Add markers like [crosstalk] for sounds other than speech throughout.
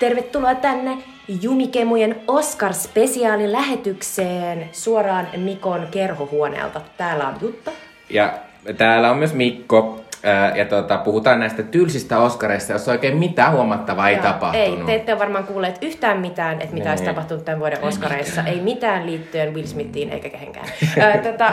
Tervetuloa tänne Jumikemujen Oscar-spesiaalilähetykseen suoraan Mikon kerhohuoneelta. Täällä on Jutta. Ja täällä on myös Mikko. Ja tuota, puhutaan näistä tylsistä Oscareista, jos oikein mitään huomattavaa ei tapahtunut. Ei, te ette ole varmaan kuulleet yhtään mitään, että mitä niin. olisi tapahtunut tämän vuoden Oscareissa. Ei mitään liittyen Will Smithiin eikä kehenkään. [laughs] tota,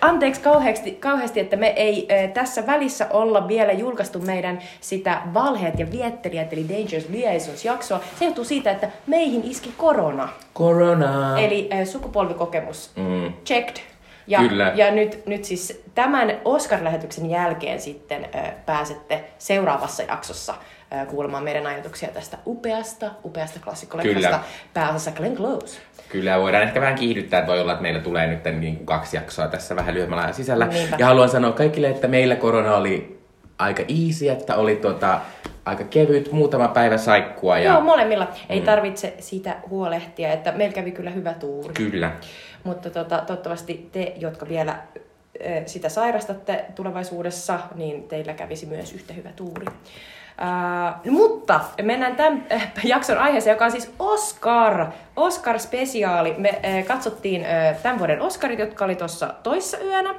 anteeksi kauheasti, kauheasti, että me ei tässä välissä olla vielä julkaistu meidän sitä Valheet ja Viettelijät, eli Dangerous Liaisons jaksoa. Se johtuu siitä, että meihin iski korona. Korona. Eli sukupolvikokemus. Mm. Checked ja, Kyllä. ja nyt, nyt siis tämän Oscar-lähetyksen jälkeen sitten ö, pääsette seuraavassa jaksossa ö, kuulemaan meidän ajatuksia tästä upeasta, upeasta klassikkoleffasta pääosassa Glenn Close. Kyllä, voidaan ehkä vähän kiihdyttää, että voi olla, että meillä tulee nyt niin kuin kaksi jaksoa tässä vähän lyhyemmällä sisällä. Niinpä. Ja haluan sanoa kaikille, että meillä korona oli aika easy, että oli tota, aika kevyt, muutama päivä saikkua. Ja... Joo, molemmilla. Ei mm. tarvitse siitä huolehtia, että meillä kävi kyllä hyvä tuuri. Kyllä. Mutta tota, toivottavasti te, jotka vielä sitä sairastatte tulevaisuudessa, niin teillä kävisi myös yhtä hyvä tuuri. Uh, mutta mennään tämän äh, jakson aiheeseen, joka on siis Oscar, Oscar-spesiaali. Me äh, katsottiin äh, tämän vuoden Oscarit, jotka oli tuossa toissa yönä.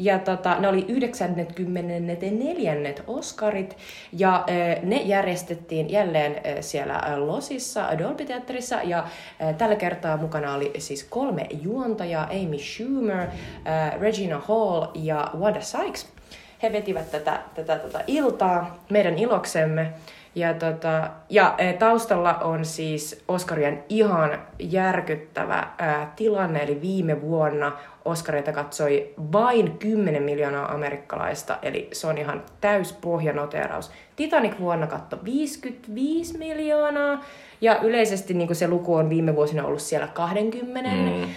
Ja tota, ne oli 94. Oscarit, ja ne järjestettiin jälleen siellä Losissa, Dolby Theaterissa, ja tällä kertaa mukana oli siis kolme juontajaa, Amy Schumer, Regina Hall ja Wanda Sykes. He vetivät tätä, tätä, tätä iltaa meidän iloksemme. Ja, tota, ja taustalla on siis Oscarien ihan järkyttävä ää, tilanne, eli viime vuonna Oscareita katsoi vain 10 miljoonaa amerikkalaista, eli se on ihan täys pohjanoteraus. Titanic vuonna katsoi 55 miljoonaa, ja yleisesti niin se luku on viime vuosina ollut siellä 20 mm.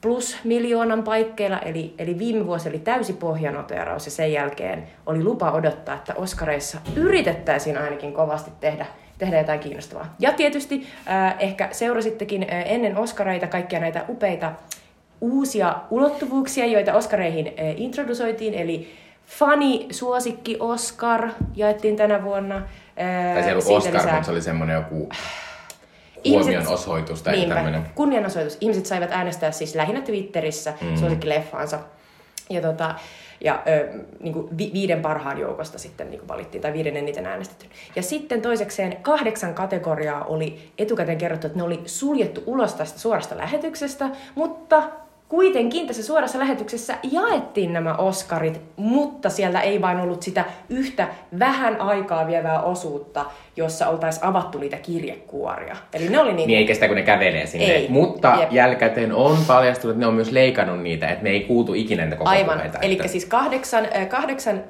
Plus miljoonan paikkeilla, eli, eli viime vuosi oli täysi pohjanoteraus, ja sen jälkeen oli lupa odottaa, että Oscareissa yritettäisiin ainakin kovasti tehdä tehdä jotain kiinnostavaa. Ja tietysti äh, ehkä seurasittekin äh, ennen Oscareita kaikkia näitä upeita uusia ulottuvuuksia, joita Oscareihin eh, introdusoitiin, eli Fani suosikki Oscar jaettiin tänä vuonna. Eh, tai se ei ollut Oscar, lisää... mutta se oli semmoinen joku huomionosoitus tai niinpä, tämmöinen. kunnianosoitus. Ihmiset saivat äänestää siis lähinnä Twitterissä mm. suosikkileffaansa. Ja, tota, ja ö, niin kuin vi- viiden parhaan joukosta sitten niin kuin valittiin, tai viiden eniten äänestetty. Ja sitten toisekseen kahdeksan kategoriaa oli etukäteen kerrottu, että ne oli suljettu ulos tästä suorasta lähetyksestä, mutta kuitenkin tässä suorassa lähetyksessä jaettiin nämä Oscarit, mutta siellä ei vain ollut sitä yhtä vähän aikaa vievää osuutta, jossa oltaisiin avattu niitä kirjekuoria. Eli ne oli niin... Niin ei kestä, kun ne kävelee sinne. Ei. Mutta Jep. jälkikäteen on paljastunut, että ne on myös leikannut niitä, että me ei kuultu ikinä niitä koko Aivan. Eli että... siis kahdeksan, kahdeksan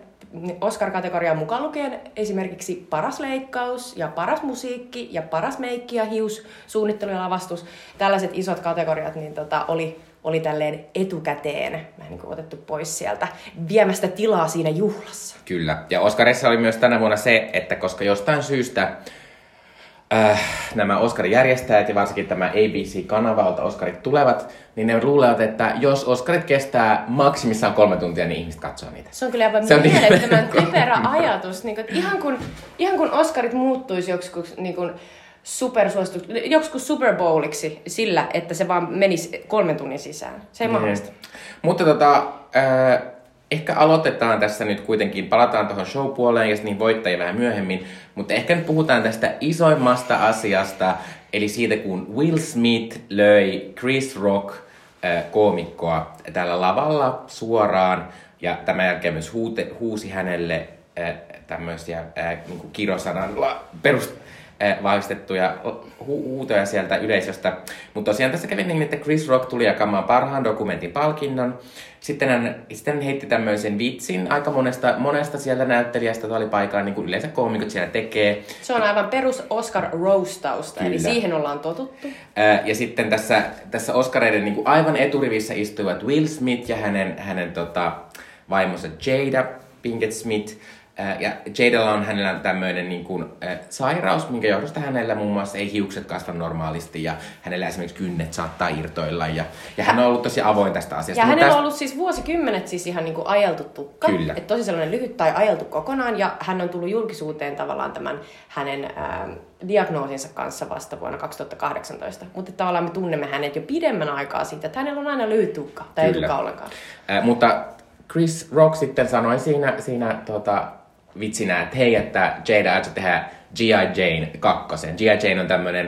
Oscar-kategoriaa mukaan lukien esimerkiksi paras leikkaus ja paras musiikki ja paras meikki ja hius, suunnittelu ja lavastus, tällaiset isot kategoriat, niin tota, oli oli tälleen etukäteen vähän niin kuin otettu pois sieltä viemästä tilaa siinä juhlassa. Kyllä. Ja Oscarissa oli myös tänä vuonna se, että koska jostain syystä äh, nämä Oscar-järjestäjät ja varsinkin tämä ABC-kanavalta Oscarit tulevat, niin ne luulevat, että jos Oscarit kestää maksimissaan kolme tuntia, niin ihmiset katsoo niitä. Se on kyllä aivan mielettömän typerä ajatus. Niin kuin, ihan, kun, ihan kun Oscarit muuttuisi joksikin niin kuin, supersuositus, joskus Super Bowliksi sillä, että se vaan menisi kolmen tunnin sisään. Se ei mm. mahdollista. Mutta tota, äh, ehkä aloitetaan tässä nyt kuitenkin, palataan tuohon show-puoleen ja niin voittajia vähän myöhemmin, mutta ehkä nyt puhutaan tästä isoimmasta asiasta, eli siitä kun Will Smith löi Chris Rock äh, koomikkoa tällä lavalla suoraan, ja tämän jälkeen myös huute, huusi hänelle äh, tämmöisiä äh, niin kirosanalla perust, vahvistettuja hu- huutoja sieltä yleisöstä. Mutta tosiaan tässä kävi niin, että Chris Rock tuli jakamaan parhaan dokumentin palkinnon. Sitten hän, sitten hän heitti tämmöisen vitsin aika monesta, monesta sieltä näyttelijästä, että oli paikalla, niin kuin yleensä koomikot siellä tekee. Se on aivan perus Oscar roastausta, Kyllä. eli siihen ollaan totuttu. ja sitten tässä, tässä Oscareiden niin kuin aivan eturivissä istuivat Will Smith ja hänen, hänen tota, vaimonsa Jada Pinkett Smith. Ja Jadella on hänellä tämmöinen niin kuin, äh, sairaus, minkä johdosta hänellä muun muassa ei hiukset kasva normaalisti ja hänellä esimerkiksi kynnet saattaa irtoilla. Ja, ja hän on ollut tosi avoin tästä asiasta. Ja hänellä tästä- on ollut siis vuosikymmenet siis ihan niin kuin ajeltu tukka. Kyllä. Et tosi sellainen lyhyt tai ajeltu kokonaan. Ja hän on tullut julkisuuteen tavallaan tämän hänen ää, diagnoosinsa kanssa vasta vuonna 2018. Mutta tavallaan me tunnemme hänet jo pidemmän aikaa siitä, että hänellä on aina lyhyt tukka. Tai ei Kyllä. tukka ollenkaan. Äh, mutta Chris Rock sitten sanoi siinä, siinä tota, vitsinä, että hei, että Jada aikoo tehdä G.I. Jane kakkosen. G.I. Jane on tämmönen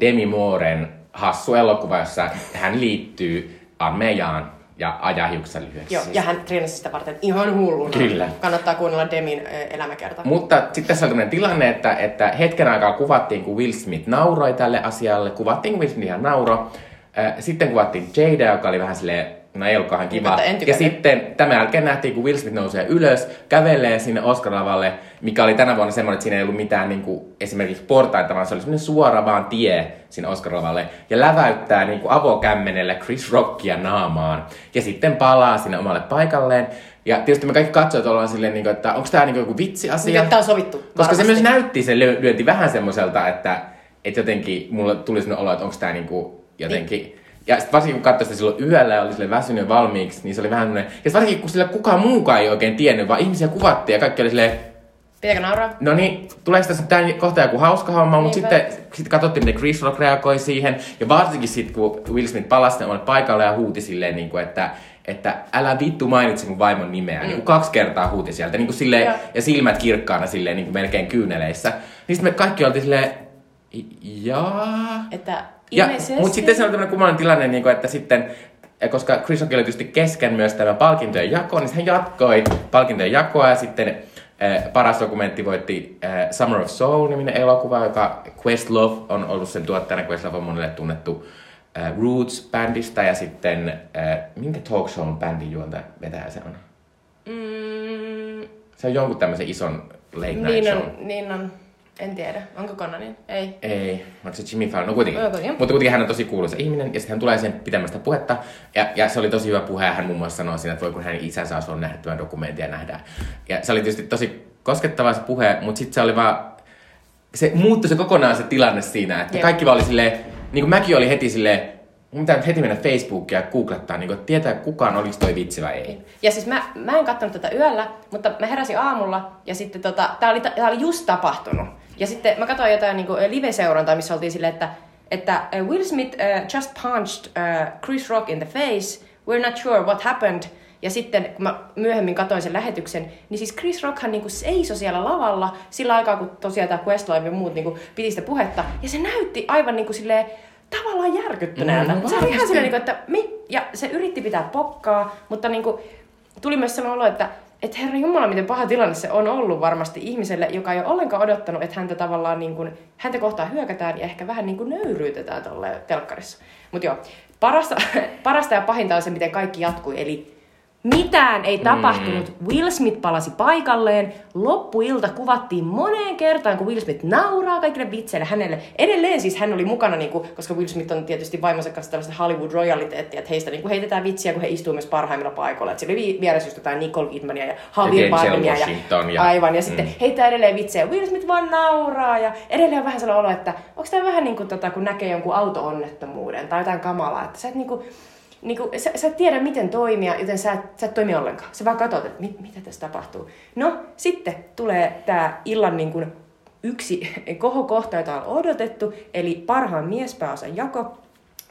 Demi Mooren hassu elokuva, jossa hän liittyy armeijaan ja ajaa hiuksensa lyhyeksi. Joo, ja hän treenasi sitä varten ihan hulluna. Kyllä. Kannattaa kuunnella Demin elämäkerta. Mutta sitten tässä oli tämmöinen tilanne, että, että hetken aikaa kuvattiin, kun Will Smith nauroi tälle asialle. Kuvattiin, kun Will Smith ihan nauro. Sitten kuvattiin Jada, joka oli vähän silleen, no ei ollutkaan kiva. Mutta en Ja sitten tämän jälkeen nähtiin, kun Will Smith nousee ylös, kävelee sinne Oscar-lavalle, mikä oli tänä vuonna semmoinen, että siinä ei ollut mitään niin kuin, esimerkiksi portaita, vaan se oli semmoinen suora vaan tie sinne Oscar-lavalle. Ja läväyttää niin kuin avokämmenellä Chris Rockia naamaan. Ja sitten palaa sinne omalle paikalleen. Ja tietysti me kaikki katsojat ollaan silleen, niin kuin, että onko tämä niin joku vitsiasia? Mikä tää on sovittu. Koska se varmasti. myös näytti, se lyö- lyönti vähän semmoiselta, että, että jotenkin mulle tuli sellainen olo, että onko tämä niinku jotenkin... Niin. Ja sitten varsinkin kun katsoi sitä silloin yöllä ja oli sille väsynyt valmiiksi, niin se oli vähän semmoinen... Ja varsinkin kun sillä kukaan muukaan ei oikein tiennyt, vaan ihmisiä kuvattiin ja kaikki oli silleen, Pitääkö nauraa? no niin, tuleeko tässä tän kohta joku hauska homma, mutta sitten sit katsottiin, miten Chris Rock reagoi siihen. Ja varsinkin sitten, kun Will Smith palasi sinne omalle paikalle ja huuti silleen, niin kuin, että, että älä vittu mainitse mun vaimon nimeä. Mm. Niin kuin kaksi kertaa huuti sieltä, niin kuin silleen, Joo. ja silmät kirkkaana silleen, niin kuin melkein kyyneleissä. Niin sitten me kaikki oltiin silleen, jaa. Että Ja, ilmeisesti... mutta sitten se oli tämmöinen kummallinen tilanne, niin kuin, että sitten, ja koska Chris Rock oli tietysti kesken myös tämä palkintojen jako, niin hän jatkoi palkintojen jakoa ja sitten äh, paras dokumentti voitti äh, Summer of Soul-niminen elokuva, joka Questlove on ollut sen tuottajana. Questlove on monelle tunnettu äh, Roots-bändistä ja sitten, äh, minkä talk shown bändin juonta vetäjä se on? Mm, Se on jonkun tämmöisen ison late night niin show. on, niin on. En tiedä. Onko Conanin? Ei. Ei, onko se Jimmy Fallon? No kuitenkin. Joo, kuitenkin. Mutta kuitenkin hän on tosi kuuluisa ihminen ja sitten hän tulee sen pitämästä puhetta. Ja, ja se oli tosi hyvä puhe ja hän muun muassa sanoi siinä, että voi kun hänen isänsä ollut nähnyt tämän dokumentin ja nähdään. Ja se oli tietysti tosi koskettava se puhe, mutta sitten se oli vaan, se muuttui se kokonaan se tilanne siinä, että Jep. kaikki vaan oli silleen, niin kuin mäkin oli heti silleen, mun pitää nyt heti mennä Facebookia ja googlettaa, niin tietää kukaan, oliko toi vitsi vai ei. Ja siis mä, mä en katsonut tätä yöllä, mutta mä heräsin aamulla ja sitten tota, tää oli, tää oli just tapahtunut. Ja sitten mä katsoin jotain niin live-seurantaa, missä oltiin silleen, että, että Will Smith uh, just punched uh, Chris Rock in the face. We're not sure what happened. Ja sitten kun mä myöhemmin katsoin sen lähetyksen, niin siis Chris Rockhan niinku seisoi siellä lavalla sillä aikaa, kun tosiaan tämä Questlove ja muut niinku piti sitä puhetta. Ja se näytti aivan niinku silleen tavallaan järkyttyneeltä. Mm, se oli ihan silleen, niinku, että mi, ja se yritti pitää pokkaa, mutta niinku, tuli myös sellainen olo, että että herra Jumala, miten paha tilanne se on ollut varmasti ihmiselle, joka ei ole ollenkaan odottanut, että häntä tavallaan niin kuin, häntä kohtaan hyökätään ja ehkä vähän niin kuin nöyryytetään tuolle telkkarissa. Mutta joo, parasta, [laughs] parasta ja pahinta on se, miten kaikki jatkui, eli mitään ei tapahtunut. Mm. Will Smith palasi paikalleen. Loppuilta kuvattiin moneen kertaan, kun Will Smith nauraa kaikille vitseille hänelle. Edelleen siis hän oli mukana, niin kuin, koska Will Smith on tietysti vaimonsa kanssa tällaista Hollywood royaliteettia, että heistä niin kuin heitetään vitsiä, kun he istuu myös parhaimmilla paikoilla. Että siellä oli vieressä just jotain Nicole Kidmania ja Javier Bardemia. Ja, ja- aivan, ja sitten Mm. heittää edelleen vitsejä. Will Smith vaan nauraa ja edelleen on vähän sellainen olo, että onko tämä vähän niin kuin tota, kun näkee jonkun auto-onnettomuuden tai jotain kamalaa, että sä et niin kuin, niin kuin, sä, sä et tiedä miten toimia, joten sä et, sä et toimi ollenkaan. Sä vaan katsot, että mit, mitä tässä tapahtuu. No, sitten tulee tämä illan niin kuin yksi [laughs] kohokohta, jota on odotettu, eli parhaan miespääosan jako.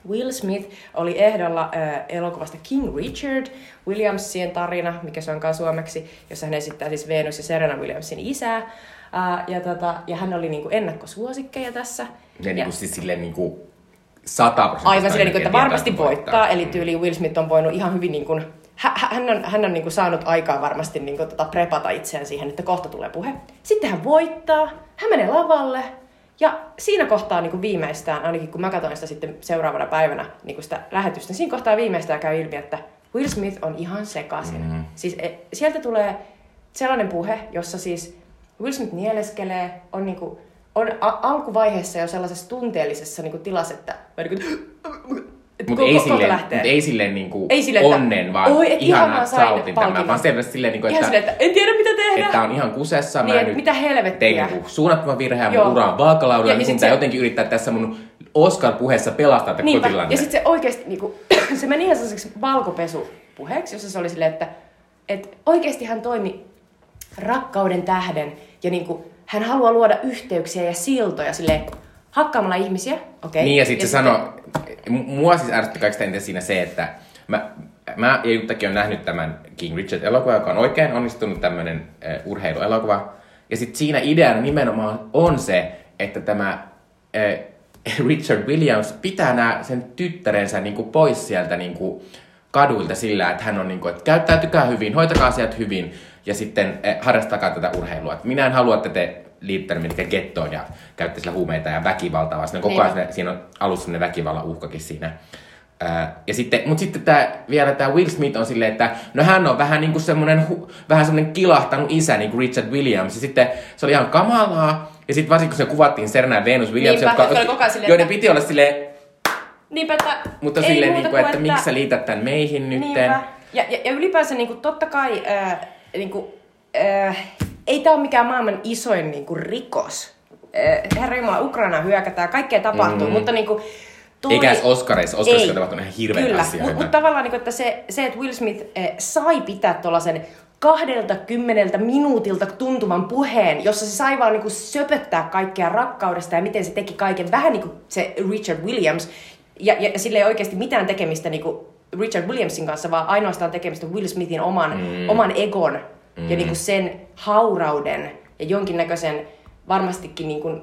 Will Smith oli ehdolla äh, elokuvasta King Richard, Williamsien tarina, mikä se onkaan suomeksi, jossa hän esittää siis Venus ja Serena Williamsin isää. Äh, ja, tota, ja hän oli niinku ennakkosuosikkeja tässä. Ja, ja, niin kuin, siis silleen niin 100 prosenttia. Aivan silleen, niin kuin, että varmasti voittaa, eli tyyli Will Smith on voinut ihan hyvin, niin kuin, hä- hä- hän on, hän on niin kuin saanut aikaa varmasti niin kuin, tota, prepata itseään siihen, että kohta tulee puhe. Sitten hän voittaa, hän menee lavalle, ja siinä kohtaa niin kuin viimeistään, ainakin kun mä katsoin sitä sitten seuraavana päivänä niin kuin sitä lähetystä, niin siinä kohtaa viimeistään käy ilmi, että Will Smith on ihan sekaisin. Mm-hmm. Siis e, sieltä tulee sellainen puhe, jossa siis Will Smith nieleskelee, on niin kuin, on a- alkuvaiheessa jo sellaisessa tunteellisessa niin kuin tilassa, että, mä niin kuin, Mutta ei, silleen, mut ei silleen niinku Ei silleen, että onnen, vaan oi, et ihanaa sautin tämän. Vaan selvästi silleen, niinku, Ihan että, silleen, että en tiedä mitä tehdä. että on ihan kusessa. Niin, mä nyt mitä helvettiä. tein niinku suunnattoman virheen, mun ura on vaakalaudalla. Ja- ja mun se- jotenkin yrittää tässä mun Oscar-puheessa pelastaa tätä kotilanne. Ja sitten se oikeasti, niinku, [clears throat] se meni ihan sellaiseksi valkopesupuheeksi, jossa se oli silleen, että, että oikeasti hän toimi rakkauden tähden ja niinku, hän haluaa luoda yhteyksiä ja siltoja sille hakkaamalla ihmisiä. Okay. Niin ja sitten se sanoi, mua siis ärsytti kaikista eniten siinä se, että mä, mä ja Juttakin on nähnyt tämän King Richard-elokuva, joka on oikein onnistunut tämmöinen uh, urheiluelokuva. Ja sitten siinä ideana nimenomaan on se, että tämä uh, [laughs] Richard Williams pitää nää sen tyttärensä niinku pois sieltä niinku kaduilta sillä, että hän on niinku, että käyttäytykää hyvin, hoitakaa asiat hyvin ja sitten eh, harrastakaa tätä urheilua. Et minä en halua, että te liittäne mitkä gettoon ja käytte sillä huumeita ja väkivaltaa, vaan koko ajan siinä, siinä on alussa sellainen väkivallan uhkakin siinä. Ää, ja sitten, mutta sitten tää, vielä tämä Will Smith on silleen, että no hän on vähän niinku semmonen, hu, vähän semmonen kilahtanut isä, niin kuin Richard Williams. Ja sitten se oli ihan kamalaa. Ja sitten varsinkin kun se kuvattiin Serena ja Venus Williams, Niinpä, jotka ajan silleen, joiden että- piti olla silleen, Niinpä, että mutta silleen, muuta niinku, että, kuin, miksi sä liität tämän meihin nytten. Niinpä. Ja, ja, ja ylipäänsä niin kuin, totta kai äh, niin kuin, äh, ei tämä ole mikään maailman isoin niin kuin, rikos. Äh, Herra Jumala, Ukraina hyökätään, kaikkea tapahtuu, Mm. mutta niin kuin, tuli... Eikä edes Oscareissa. Oscareissa Ei. tapahtunut ihan hirveitä Kyllä, mutta mut tavallaan, niin kuin, että se, se, että Will Smith äh, sai pitää tuollaisen 20 minuutilta tuntuvan puheen, jossa se sai vaan niinku söpöttää kaikkea rakkaudesta ja miten se teki kaiken. Vähän niin kuin se Richard Williams. Ja, ja, ja sillä ei oikeasti mitään tekemistä niinku Richard Williamsin kanssa, vaan ainoastaan tekemistä Will Smithin oman, mm. oman egon mm. ja niinku sen haurauden ja jonkinnäköisen varmastikin niinku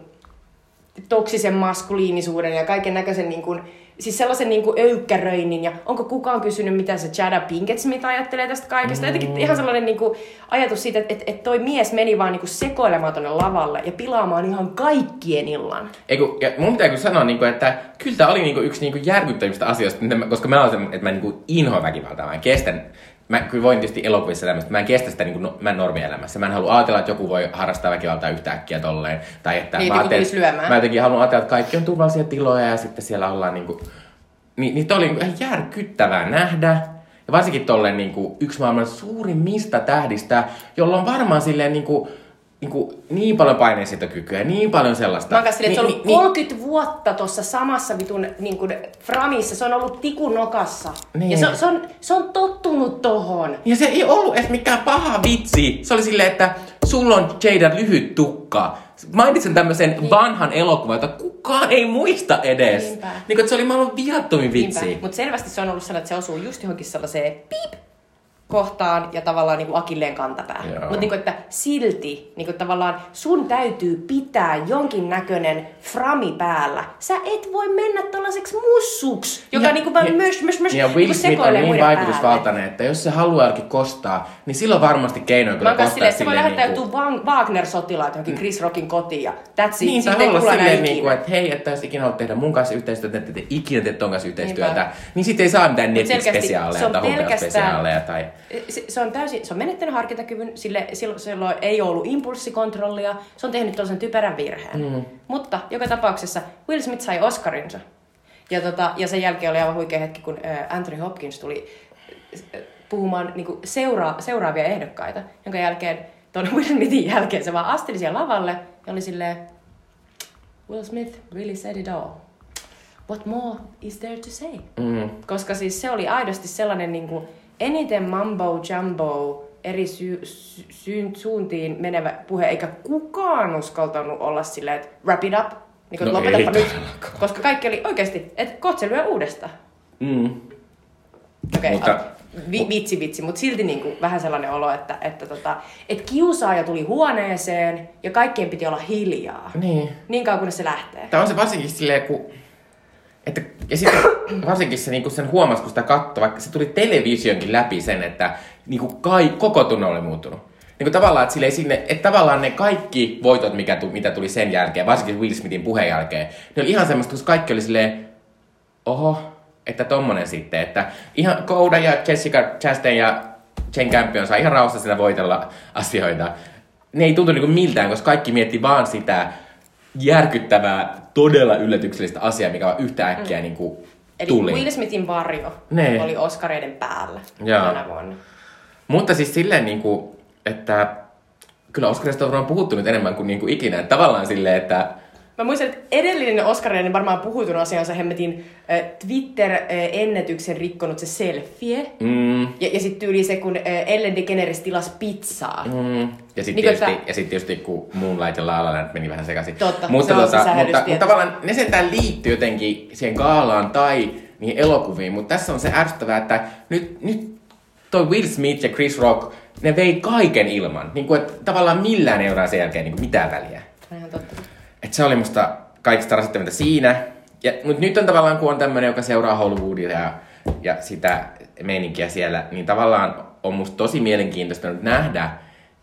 toksisen maskuliinisuuden ja kaiken näköisen niin kuin, siis sellaisen niin kuin öykkäröinnin ja onko kukaan kysynyt, mitä se Jada Pinkett Smith ajattelee tästä kaikesta. Mm. Jotenkin ihan sellainen niin kuin, ajatus siitä, että, että, että toi mies meni vaan niin kuin sekoilemaan tonne lavalle ja pilaamaan ihan kaikkien illan. Eiku, ja mun pitää kyllä sanoa, niinku, että kyllä tämä oli niinku yksi niinku järkyttävistä asioista, mitä mä- koska mä olen että mä niinku inhoan väkivaltaa. Mä en kestä, mä kyllä voin tietysti elokuvissa tämmöistä, mä en kestä sitä niinku, no, mä normielämässä. Mä en halua ajatella, että joku voi harrastaa väkivaltaa yhtäkkiä tolleen. Tai että Niin, mä, lyömään. mä jotenkin haluan ajatella, että kaikki on turvallisia tiloja ja sitten siellä ollaan niinku... Niin, niin toi oli ihan järkyttävää nähdä. Ja varsinkin tolleen niinku yksi maailman suurimmista tähdistä, jolla on varmaan silleen niinku, niinku niin paljon paineensietokykyä niin paljon sellaista. Mä oon silleen, että se on Niin- ollut niin- 30 vuotta tuossa samassa vitun niin kuin, framissa. Se on ollut tikun nokassa. Niin. Ja se, on- se, on, se on tottunut tohon. Ja se ei ollut edes mikään paha vitsi. Se oli silleen, että sulla on Jada lyhyt tukka. Mainitsen tämmöisen niin. vanhan elokuvan, jota kukaan ei muista edes. Niinpä. Niin kuin, että se oli maailman viattomin vitsi. Mutta selvästi se on ollut sellainen, että se osuu just johonkin sellaiseen piip kohtaan ja tavallaan niin kuin akilleen kantapää. Mutta niin että silti niin kuin tavallaan sun täytyy pitää jonkin näköinen frami päällä. Sä et voi mennä tällaiseksi mussuksi, joka Ja- niin kuin vaan ja- mös, mös, mös, Ja niin Will kuin Smith on niin vaikutusvaltainen, että jos se haluaa jokin kostaa, niin silloin varmasti keinoin Mä kyllä kostaa silleen, se voi lähettää niinku- joku Wa- Wagner-sotilaat johonkin Chris Rockin kotiin ja that's it. Niin, tai olla silleen, niin kuin, että hei, että jos ikinä haluat tehdä mun kanssa yhteistyötä, että te ikinä teet ton kanssa yhteistyötä, Niinpä. niin sitten ei saa mitään Netflix-spesiaaleja tai Hotel-spesiaaleja tai... Se, se on täysin, se on menettänyt harkintakyvyn, sille, silloin, silloin ei ollut impulssikontrollia, se on tehnyt tällaisen typerän virheen. Mm. Mutta joka tapauksessa Will Smith sai Oscarinsa. Ja, tota, ja sen jälkeen oli aivan huikea hetki, kun äh, Anthony Hopkins tuli äh, puhumaan niin seura, seuraavia ehdokkaita, jonka jälkeen tuon Will Smithin jälkeen se vaan asteli siellä lavalle ja oli silleen Will Smith really said it all. What more is there to say? Mm. Koska siis se oli aidosti sellainen niin kuin eniten mambo jumbo eri sy- sy- syyn- suuntiin menevä puhe, eikä kukaan uskaltanut olla silleen, että wrap it up, niin kuin, No lopetapa ei nyt. Koska kaikki oli oikeasti, että kohta se lyö uudestaan. Mm. Okei, Mutta- okay, vi- vitsi vitsi, mutta silti niin kuin vähän sellainen olo, että, että, tota, että kiusaaja tuli huoneeseen ja kaikkien piti olla hiljaa. Niin. Niin kauan kunnes se lähtee. Tämä on se varsinkin silleen, kun... Että, ja sitten [coughs] varsinkin se, niin sen huomasi, kun sitä katsoi, vaikka se tuli televisionkin läpi sen, että niin kuin kai, koko tunne oli muuttunut. Niin kuin tavallaan, että, silleen, sinne, että tavallaan ne kaikki voitot, mikä tu, mitä tuli sen jälkeen, varsinkin Will Smithin puheen jälkeen, ne oli ihan semmoista, koska kaikki oli silleen, oho, että tommonen sitten, että ihan Kouda ja Jessica Chastain ja Jane Campion saa ihan rauhassa voitella asioita. Ne ei tuntu niinku miltään, koska kaikki mietti vaan sitä järkyttävää, todella yllätyksellistä asiaa, mikä on yhtä äkkiä mm. niinku Eli tuli. Will Smithin varjo Ne. oli Oscareiden päällä Joo. tänä vuonna. Mutta siis silleen, niin kuin, että kyllä Oscarista on puhuttu nyt enemmän kuin, niin kuin ikinä. Että tavallaan silleen, että Mä muistan, että edellinen Oscareiden varmaan puhutun asiansa hemmetin äh, Twitter-ennätyksen rikkonut se selfie. mm, Ja, ja sitten tyyli se, kun äh, Ellen DeGeneres tilasi pizzaa. Mm. Ja sitten Niin, tietysti, että- ja sit tietysti, kun Moonlight ja La meni vähän sekaisin. Totta, mutta, se tota, mutta, mutta tavallaan ne sentään liittyy jotenkin siihen gaalaan tai niihin elokuviin. Mutta tässä on se ärsyttävää, että nyt, nyt toi Will Smith ja Chris Rock, ne vei kaiken ilman. Niin kuin, että tavallaan millään ei ole sen jälkeen niin kuin mitään väliä. Ihan totta. Et se oli musta kaikista rasittavinta siinä. Ja, mutta nyt on tavallaan, kun on tämmöinen, joka seuraa Hollywoodia ja, ja sitä meininkiä siellä, niin tavallaan on musta tosi mielenkiintoista nyt nähdä,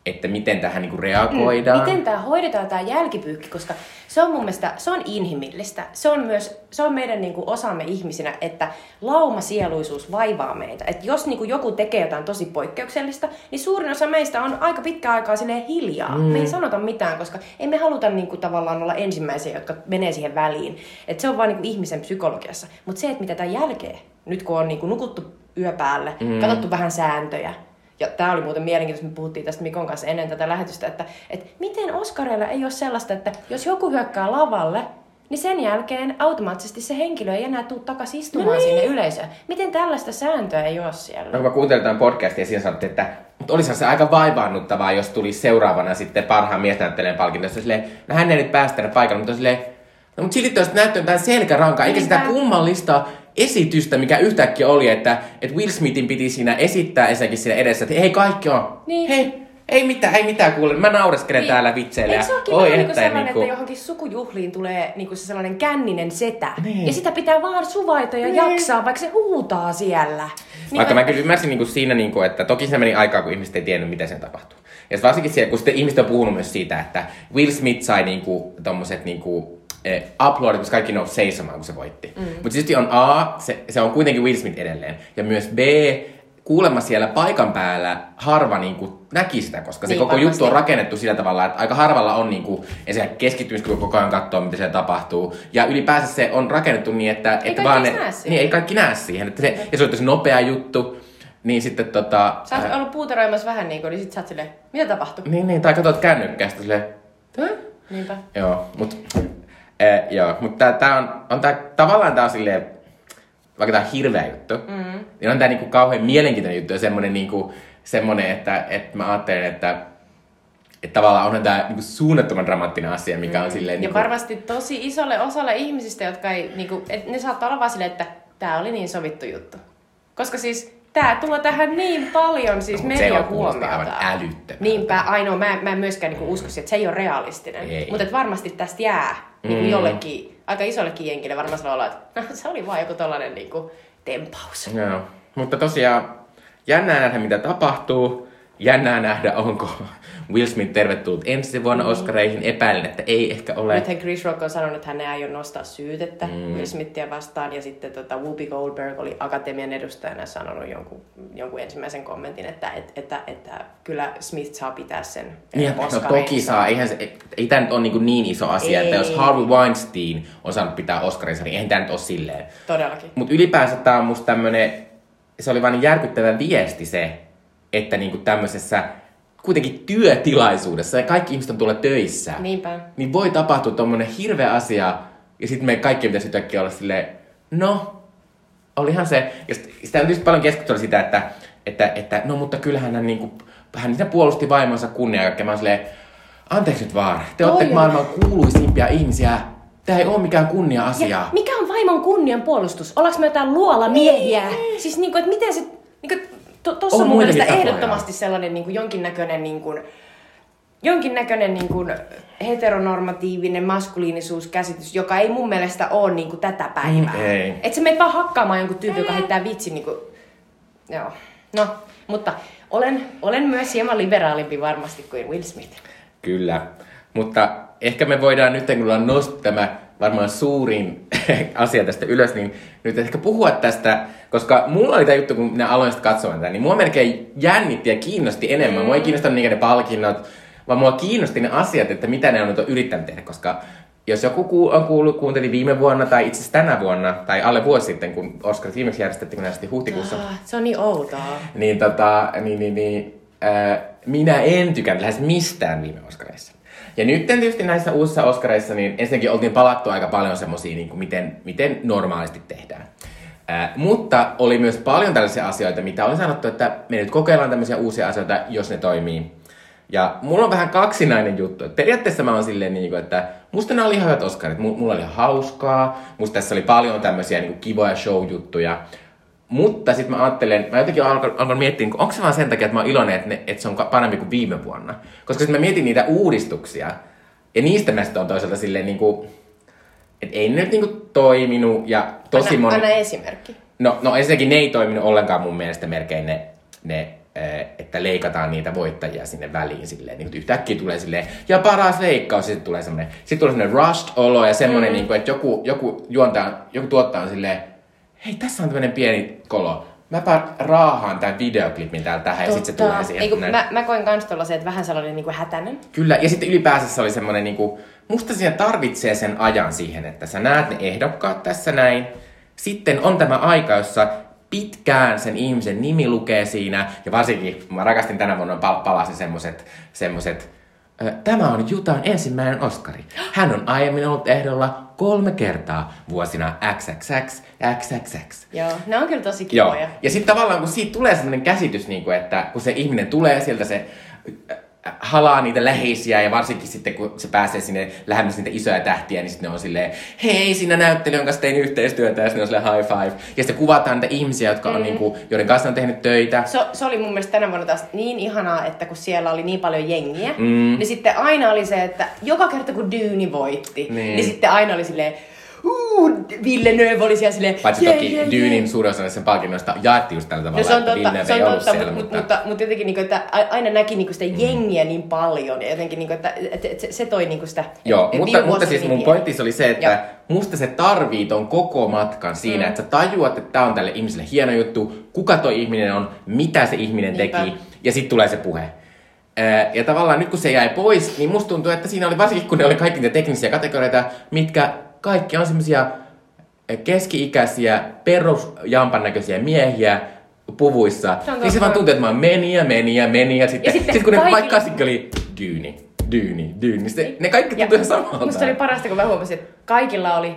että miten tähän niinku reagoidaan. Miten tämä hoidetaan tämä jälkipyykki, koska se on mun mielestä, se on inhimillistä. Se on myös, se on meidän niinku osamme ihmisinä, että laumasieluisuus vaivaa meitä. Että jos niinku joku tekee jotain tosi poikkeuksellista, niin suurin osa meistä on aika pitkä aikaa silleen hiljaa. Mm. Me ei sanota mitään, koska ei me haluta niinku tavallaan olla ensimmäisiä, jotka menee siihen väliin. Et se on vaan niinku ihmisen psykologiassa. Mutta se, että mitä tämän jälkeen, nyt kun on niinku nukuttu yöpäälle, mm. katsottu vähän sääntöjä, ja tämä oli muuten mielenkiintoista, me puhuttiin tästä Mikon kanssa ennen tätä lähetystä, että, että miten Oscareilla ei ole sellaista, että jos joku hyökkää lavalle, niin sen jälkeen automaattisesti se henkilö ei enää tule takaisin istumaan no sinne yleisöön. Miten tällaista sääntöä ei ole siellä? No kun mä kuuntelin tämän podcastia ja siinä sanottiin, että mutta olisihan se aika vaivaannuttavaa, jos tulisi seuraavana sitten parhaan miesnäyttelijän palkinto. Silleen, no hän ei nyt päästä paikalle, mutta silleen, no mutta silti olisi näyttänyt tämän selkärankaa, eikä sitä kummallista esitystä, mikä yhtäkkiä oli, että, että Will Smithin piti siinä esittää ensinnäkin siinä edessä, että hei kaikki on, Niin. hei, ei mitään, ei mitään kuule, mä naureskelen Niin. täällä vitseillä. Eikö se olekin oi, vähän niin että sellainen, niinku- että johonkin sukujuhliin tulee niin kuin se sellainen känninen setä. Niin. Ja sitä pitää vaan suvaita ja jaksaa, vaikka se huutaa siellä. Niin Vaikka kuin- mä kyllä ymmärsin niinku siinä, niinku, että toki se meni aikaa, kun ihmiset ei tiennyt, mitä sen tapahtuu. Ja varsinkin siellä, kun sitten ihmiset on puhunut myös siitä, että Will Smith sai niinku, tommoset niinku, eh, uploadit, koska kaikki nousi seisomaan, kun se voitti. Mm. Mutta tietysti on A, se, se on kuitenkin Will Smith edelleen. Ja myös B, kuulemma siellä paikan päällä harva niinku näki sitä, koska se Niin, koko varmasti. juttu on rakennettu sillä tavalla, että aika harvalla on niinku, ensinnäkin keskittymiskyky koko ajan katsoa, mitä siellä tapahtuu. Ja ylipäänsä se on rakennettu niin, että, että kaikki vaan siihen. niin, ei kaikki näe siihen. Että se, ja se on tosi nopea juttu, niin sitten tota... Sä oot ollut puuteroimassa vähän niin kuin, niin sit sä oot silleen, mitä tapahtui? niin, niin, tai katsot kännykkästä silleen? Niinpä. Joo, mut, äh, joo, mutta tää, tää on, on tää, tavallaan tää on silleen, vaikka tää on hirveä juttu, mm. niin on tää niinku kauhean mielenkiintoinen juttu ja semmonen niinku, semmonen, että, että mä ajattelen, että, että tavallaan onhan tää niinku suunnattoman dramaattinen asia, mikä on silleen Ja niinku, varmasti tosi isolle osalle ihmisistä, jotka ei, niinku, et ne saattaa olla vaan silleen, että tämä oli niin sovittu juttu. Koska siis tämä tulee tähän niin paljon siis se media huomiota. Niinpä, ainoa, mä, mä en myöskään niinku usko siihen, että se ei ole realistinen. Mutta varmasti tästä jää niinku Mm. jollekin, aika isollekin jenkille varmaan olo, että no, se oli vaan joku tollanen niinku tempaus. Joo. Mutta tosiaan, jännää nähdä mitä tapahtuu. Jännää nähdä, onko Will Smith tervetullut ensi vuonna Oscareihin. Epäilen, että ei ehkä ole. Nythän Chris Rock on sanonut, että hän ei aio nostaa syytettä mm. Will Smithia vastaan. Ja sitten tota, Whoopi Goldberg oli akatemian edustajana sanonut jonkun, jonkun ensimmäisen kommentin, että, että, että, että kyllä Smith saa pitää sen Niin, eh, no Oscarin. toki saa. Eihän se, ei, tämä nyt ole niin, niin iso asia, että Ei. jos Harvey Weinstein on saanut pitää Oscarinsa, niin eihän tämä nyt ole silleen. Todellakin. Mutta ylipäänsä tämä on musta tämmönen, se oli vain niin järkyttävä viesti se, että niinku tämmöisessä kuitenkin työtilaisuudessa ja kaikki ihmiset on tuolla töissä. Niinpä. Niin voi tapahtua tommonen hirveä asia ja sitten me kaikki pitäisi yhtäkkiä olla silleen, no, olihan se. Ja sit- sitä on tietysti paljon keskustelua sitä, että, että, että no mutta kyllähän hän, niinku, hän niitä puolusti vaimonsa kunniaa ja kaikkea. Mä silleen, anteeksi nyt vaan, te Toi olette on- maailman kuuluisimpia ihmisiä. Tämä ei ole mikään kunnia-asia. Ja mikä on vaimon kunnian puolustus? Ollaanko me jotain luolamiehiä? Siis niinku, että miten se... Niinku, to, tossa On on mun mielestä tapoja. ehdottomasti sellainen niinku, jonkinnäköinen niinku, jonkinnäköinen niin kuin heteronormatiivinen maskuliinisuuskäsitys, joka ei mun mielestä ole niin kuin tätä päivää. Mm, ei. Et sä menet vaan hakkaamaan jonkun tyypin, joka heittää vitsin niin kuin... Joo. No, mutta olen, olen myös hieman liberaalimpi varmasti kuin Will Smith. Kyllä, mutta ehkä me voidaan nyt, kun ollaan nostettu tämä varmaan suurin [laughs] asia tästä ylös, niin nyt ehkä puhua tästä, koska mulla oli tämä juttu, kun minä aloin sitä katsomaan tätä, niin mua melkein jännitti ja kiinnosti enemmän. Mua ei kiinnostanut niinkään ne palkinnot, vaan mua kiinnosti ne asiat, että mitä ne on nyt yrittänyt tehdä, koska jos joku ku- on kuullut, kuunteli viime vuonna tai itse asiassa tänä vuonna, tai alle vuosi sitten, kun Oscarit viimeksi järjestettiin, kun huhtikuussa, Ah, se on niin outoa. niin, tota, niin, niin, niin äh, minä en tykännyt lähes mistään viime Oscareissa. Ja nyt tietysti näissä uusissa Oscareissa, niin ensinnäkin oltiin palattu aika paljon semmosia, niin kuin miten, miten normaalisti tehdään. Äh, mutta oli myös paljon tällaisia asioita, mitä oli sanottu, että me nyt kokeillaan tämmöisiä uusia asioita, jos ne toimii. Ja mulla on vähän kaksinainen juttu. Et periaatteessa mä oon silleen, niin kuin, että musta nämä oli ihan hyvät Oscarit. Mulla oli hauskaa. Musta tässä oli paljon tämmöisiä niin kuin kivoja show-juttuja. Mutta sitten mä ajattelen, mä jotenkin alkan, alkan miettiä, onko se vaan sen takia, että mä oon iloinen, että, ne, että se on parempi kuin viime vuonna. Koska sitten mä mietin niitä uudistuksia, ja niistä mä sitten on toisaalta silleen niin kuin, että ei ne nyt niin kuin toiminut, ja tosi anna, moni... anna esimerkki. No, no ensinnäkin ne ei toiminut ollenkaan mun mielestä melkein ne, ne eh, että leikataan niitä voittajia sinne väliin silleen. Niin yhtäkkiä tulee silleen, ja paras leikkaus, sitten tulee semmoinen, sitten tulee semmoinen rushed-olo ja semmoinen, mm. niin kuin, että joku, joku juontaa, joku tuottaa on silleen, hei, tässä on tämmöinen pieni kolo. Mäpä raahaan tämän videoklipin täältä tähän ja sitten se tulee siihen. Ei, kun näin. mä, mä koin kans se, että vähän sellainen niin kuin hätäinen. Kyllä, ja sitten ylipäänsä se oli semmoinen, niinku, musta siinä tarvitsee sen ajan siihen, että sä näet ne ehdokkaat tässä näin. Sitten on tämä aika, jossa pitkään sen ihmisen nimi lukee siinä, ja varsinkin, mä rakastin tänä vuonna, pal- palasin semmoset, semmoset, Tämä on Jutan ensimmäinen Oscari. Hän on aiemmin ollut ehdolla kolme kertaa vuosina XXX, XXX. Joo, ne on kyllä tosi Joo. kivoja. Ja sitten tavallaan kun siitä tulee sellainen käsitys, niin kuin, että kun se ihminen tulee sieltä, se halaa niitä läheisiä ja varsinkin sitten kun se pääsee sinne lähemmäs niitä isoja tähtiä, niin sitten ne on silleen, hei, sinä näyttelijä, jonka kanssa tein yhteistyötä ja sitten on silleen high five. Ja sitten kuvataan niitä ihmisiä, jotka on, niin kuin, joiden kanssa on tehnyt töitä. Se, se oli mun mielestä tänä vuonna taas niin ihanaa, että kun siellä oli niin paljon jengiä, mm. niin sitten aina oli se, että joka kerta kun Dyyni voitti, niin, Niin. niin sitten aina oli silleen, uu, Villeneuve oli siellä silleen, Paitsi jee, toki jee, jee. Dyynin suurin osa näistä palkinnoista jaettiin just tällä tavalla, No se on totta, Villeneuve se on ei ollut totta siellä, mutta, mutta... mutta, mutta, jotenkin, niin kuin, että aina näki niin kuin sitä jengiä niin paljon ja jotenkin, niin kuin, että, että, se, se toi niin kuin sitä... Joo, mutta, mutta siis mun pointti oli se, että Joo. musta se tarvii ton koko matkan siinä, mm. että sä tajuat, että tää on tälle ihmiselle hieno juttu, kuka toi ihminen on, mitä se ihminen Niinpä. teki, ja sitten tulee se puhe. Ää, Ja tavallaan nyt kun se jäi pois, niin musta tuntuu, että siinä oli varsinkin kun ne oli kaikki niitä teknisiä kategorioita, mitkä kaikki on semmosia keski-ikäisiä, perusjampan näköisiä miehiä puvuissa. Se niin se vaan tuntuu, että mä meni ja meni ja meni ja sitten, Ja sitten sit kun ne kaikilla- vaikka klassikko oli dyyni, dyyni, dyyni, se, ne kaikki tuntuu ihan samalta. Musta oli parasta, kun mä huomasin, että kaikilla oli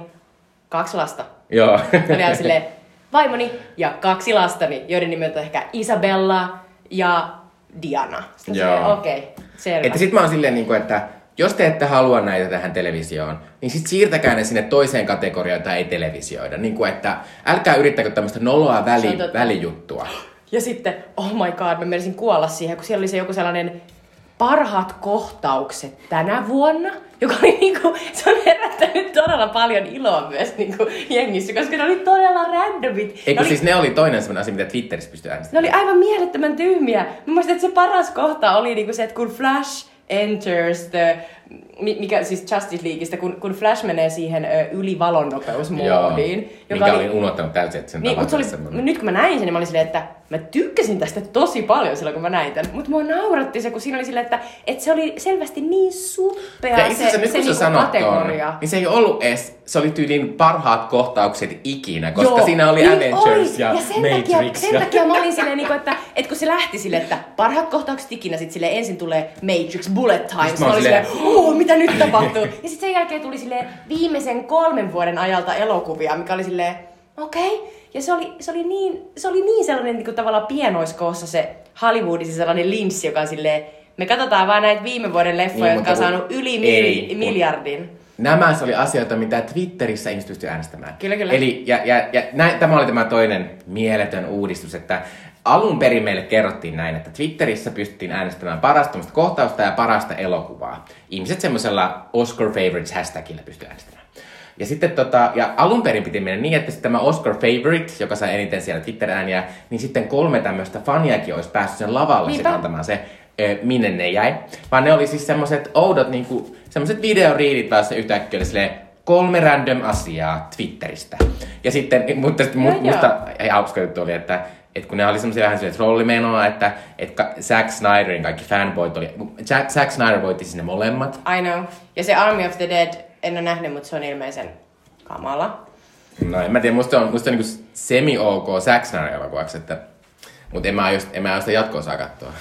kaksi lasta. Joo. Oli silleen, vaimoni ja kaksi lastani, joiden nimet on ehkä Isabella ja Diana. Sitten Joo. okei, okay, selvä. että sit mä oon silleen, niin kuin, että jos te ette halua näitä tähän televisioon, niin sit siirtäkää ne sinne toiseen kategoriaan, jota ei televisioida. Niin kuin, että älkää yrittäkö tämmöistä noloa väli, välijuttua. Ja sitten, oh my god, mä menisin kuolla siihen, kun siellä oli se joku sellainen parhaat kohtaukset tänä vuonna, joka oli niinku, se on herättänyt todella paljon iloa myös niinku jengissä, koska ne oli todella randomit. Eikö ne, siis oli, ne oli toinen sellainen asia, mitä Twitterissä pystyy ne äänestämään? oli aivan mielettömän tyhmiä. Mä muistan, että se paras kohta oli niinku se, että kun Flash enters the, mi- mikä siis Justice Leagueista, kun, kun Flash menee siihen ö, yli valonnopeusmoodiin. Minkä olin unohtanut täysin, että sen Niin, se oli, nyt kun mä näin sen, niin mä olin silleen, että mä tykkäsin tästä tosi paljon silloin, kun mä näin tämän. Mutta mua nauratti se, kun siinä oli silleen, että, että se oli selvästi niin suppea Ja asiassa se, nyt se kun sä niinku sanot ton, kategoria. niin se ei ollut edes, se oli tyyliin parhaat kohtaukset ikinä, koska Joo, siinä oli niin Avengers oli. ja, ja sen Matrix. Takia, sen ja... takia mä olin silleen, niinku, että, että kun se lähti silleen, että parhaat kohtaukset ikinä, sit silleen ensin tulee Matrix, Bullet Time, Siis mä olin silleen, oh, mitä nyt tapahtuu? [laughs] ja sitten sen jälkeen tuli silleen viimeisen kolmen vuoden ajalta elokuvia, mikä oli silleen, okei. Okay. Ja se oli, se oli niin, se oli niin sellainen niin kuin tavallaan pienoiskoossa se Hollywoodissa sellainen linssi, joka on silleen, me katsotaan vaan näitä viime vuoden leffoja, Niin, jotka on saanut yli ei, mil- miljardin. Nämä se oli asioita, mitä Twitterissä ihmiset pystyy äänestämään. Kyllä, kyllä. Eli, ja, ja, ja näin, tämä oli tämä toinen mieletön uudistus, että alun perin meille kerrottiin näin, että Twitterissä pystyttiin äänestämään parasta kohtausta ja parasta elokuvaa. Ihmiset semmoisella Oscar Favorites hashtagillä pystyy äänestämään. Ja sitten tota, ja alun perin piti mennä niin, että sitten tämä Oscar Favorite, joka sai eniten siellä Twitter-ääniä, niin sitten kolme tämmöistä faniakin olisi päässyt sen lavalle Niinpä. sitten antamaan se, ö, minne ne jäi. Vaan ne oli siis semmoiset oudot, niinku, semmoiset videoriidit vaan se yhtäkkiä oli silleen, kolme random asiaa Twitteristä. Ja sitten, mutta sitten mu- musta hauska juttu oli, että et kun ne oli semmoisia vähän silleen trollimenoa, että et ka- Zack Snyderin kaikki fanboyt oli, Jack, Zack Snyder voitti sinne molemmat. I know. Ja se Army of the Dead En ole nähnyt, mutta se on ilmeisen kamala. No en mä tiedä, musta on, musta on niinku semi-ok Zack Snyder elokuvaksi, että... Mut en mä aio, en mä sitä jatkoa saa katsoa.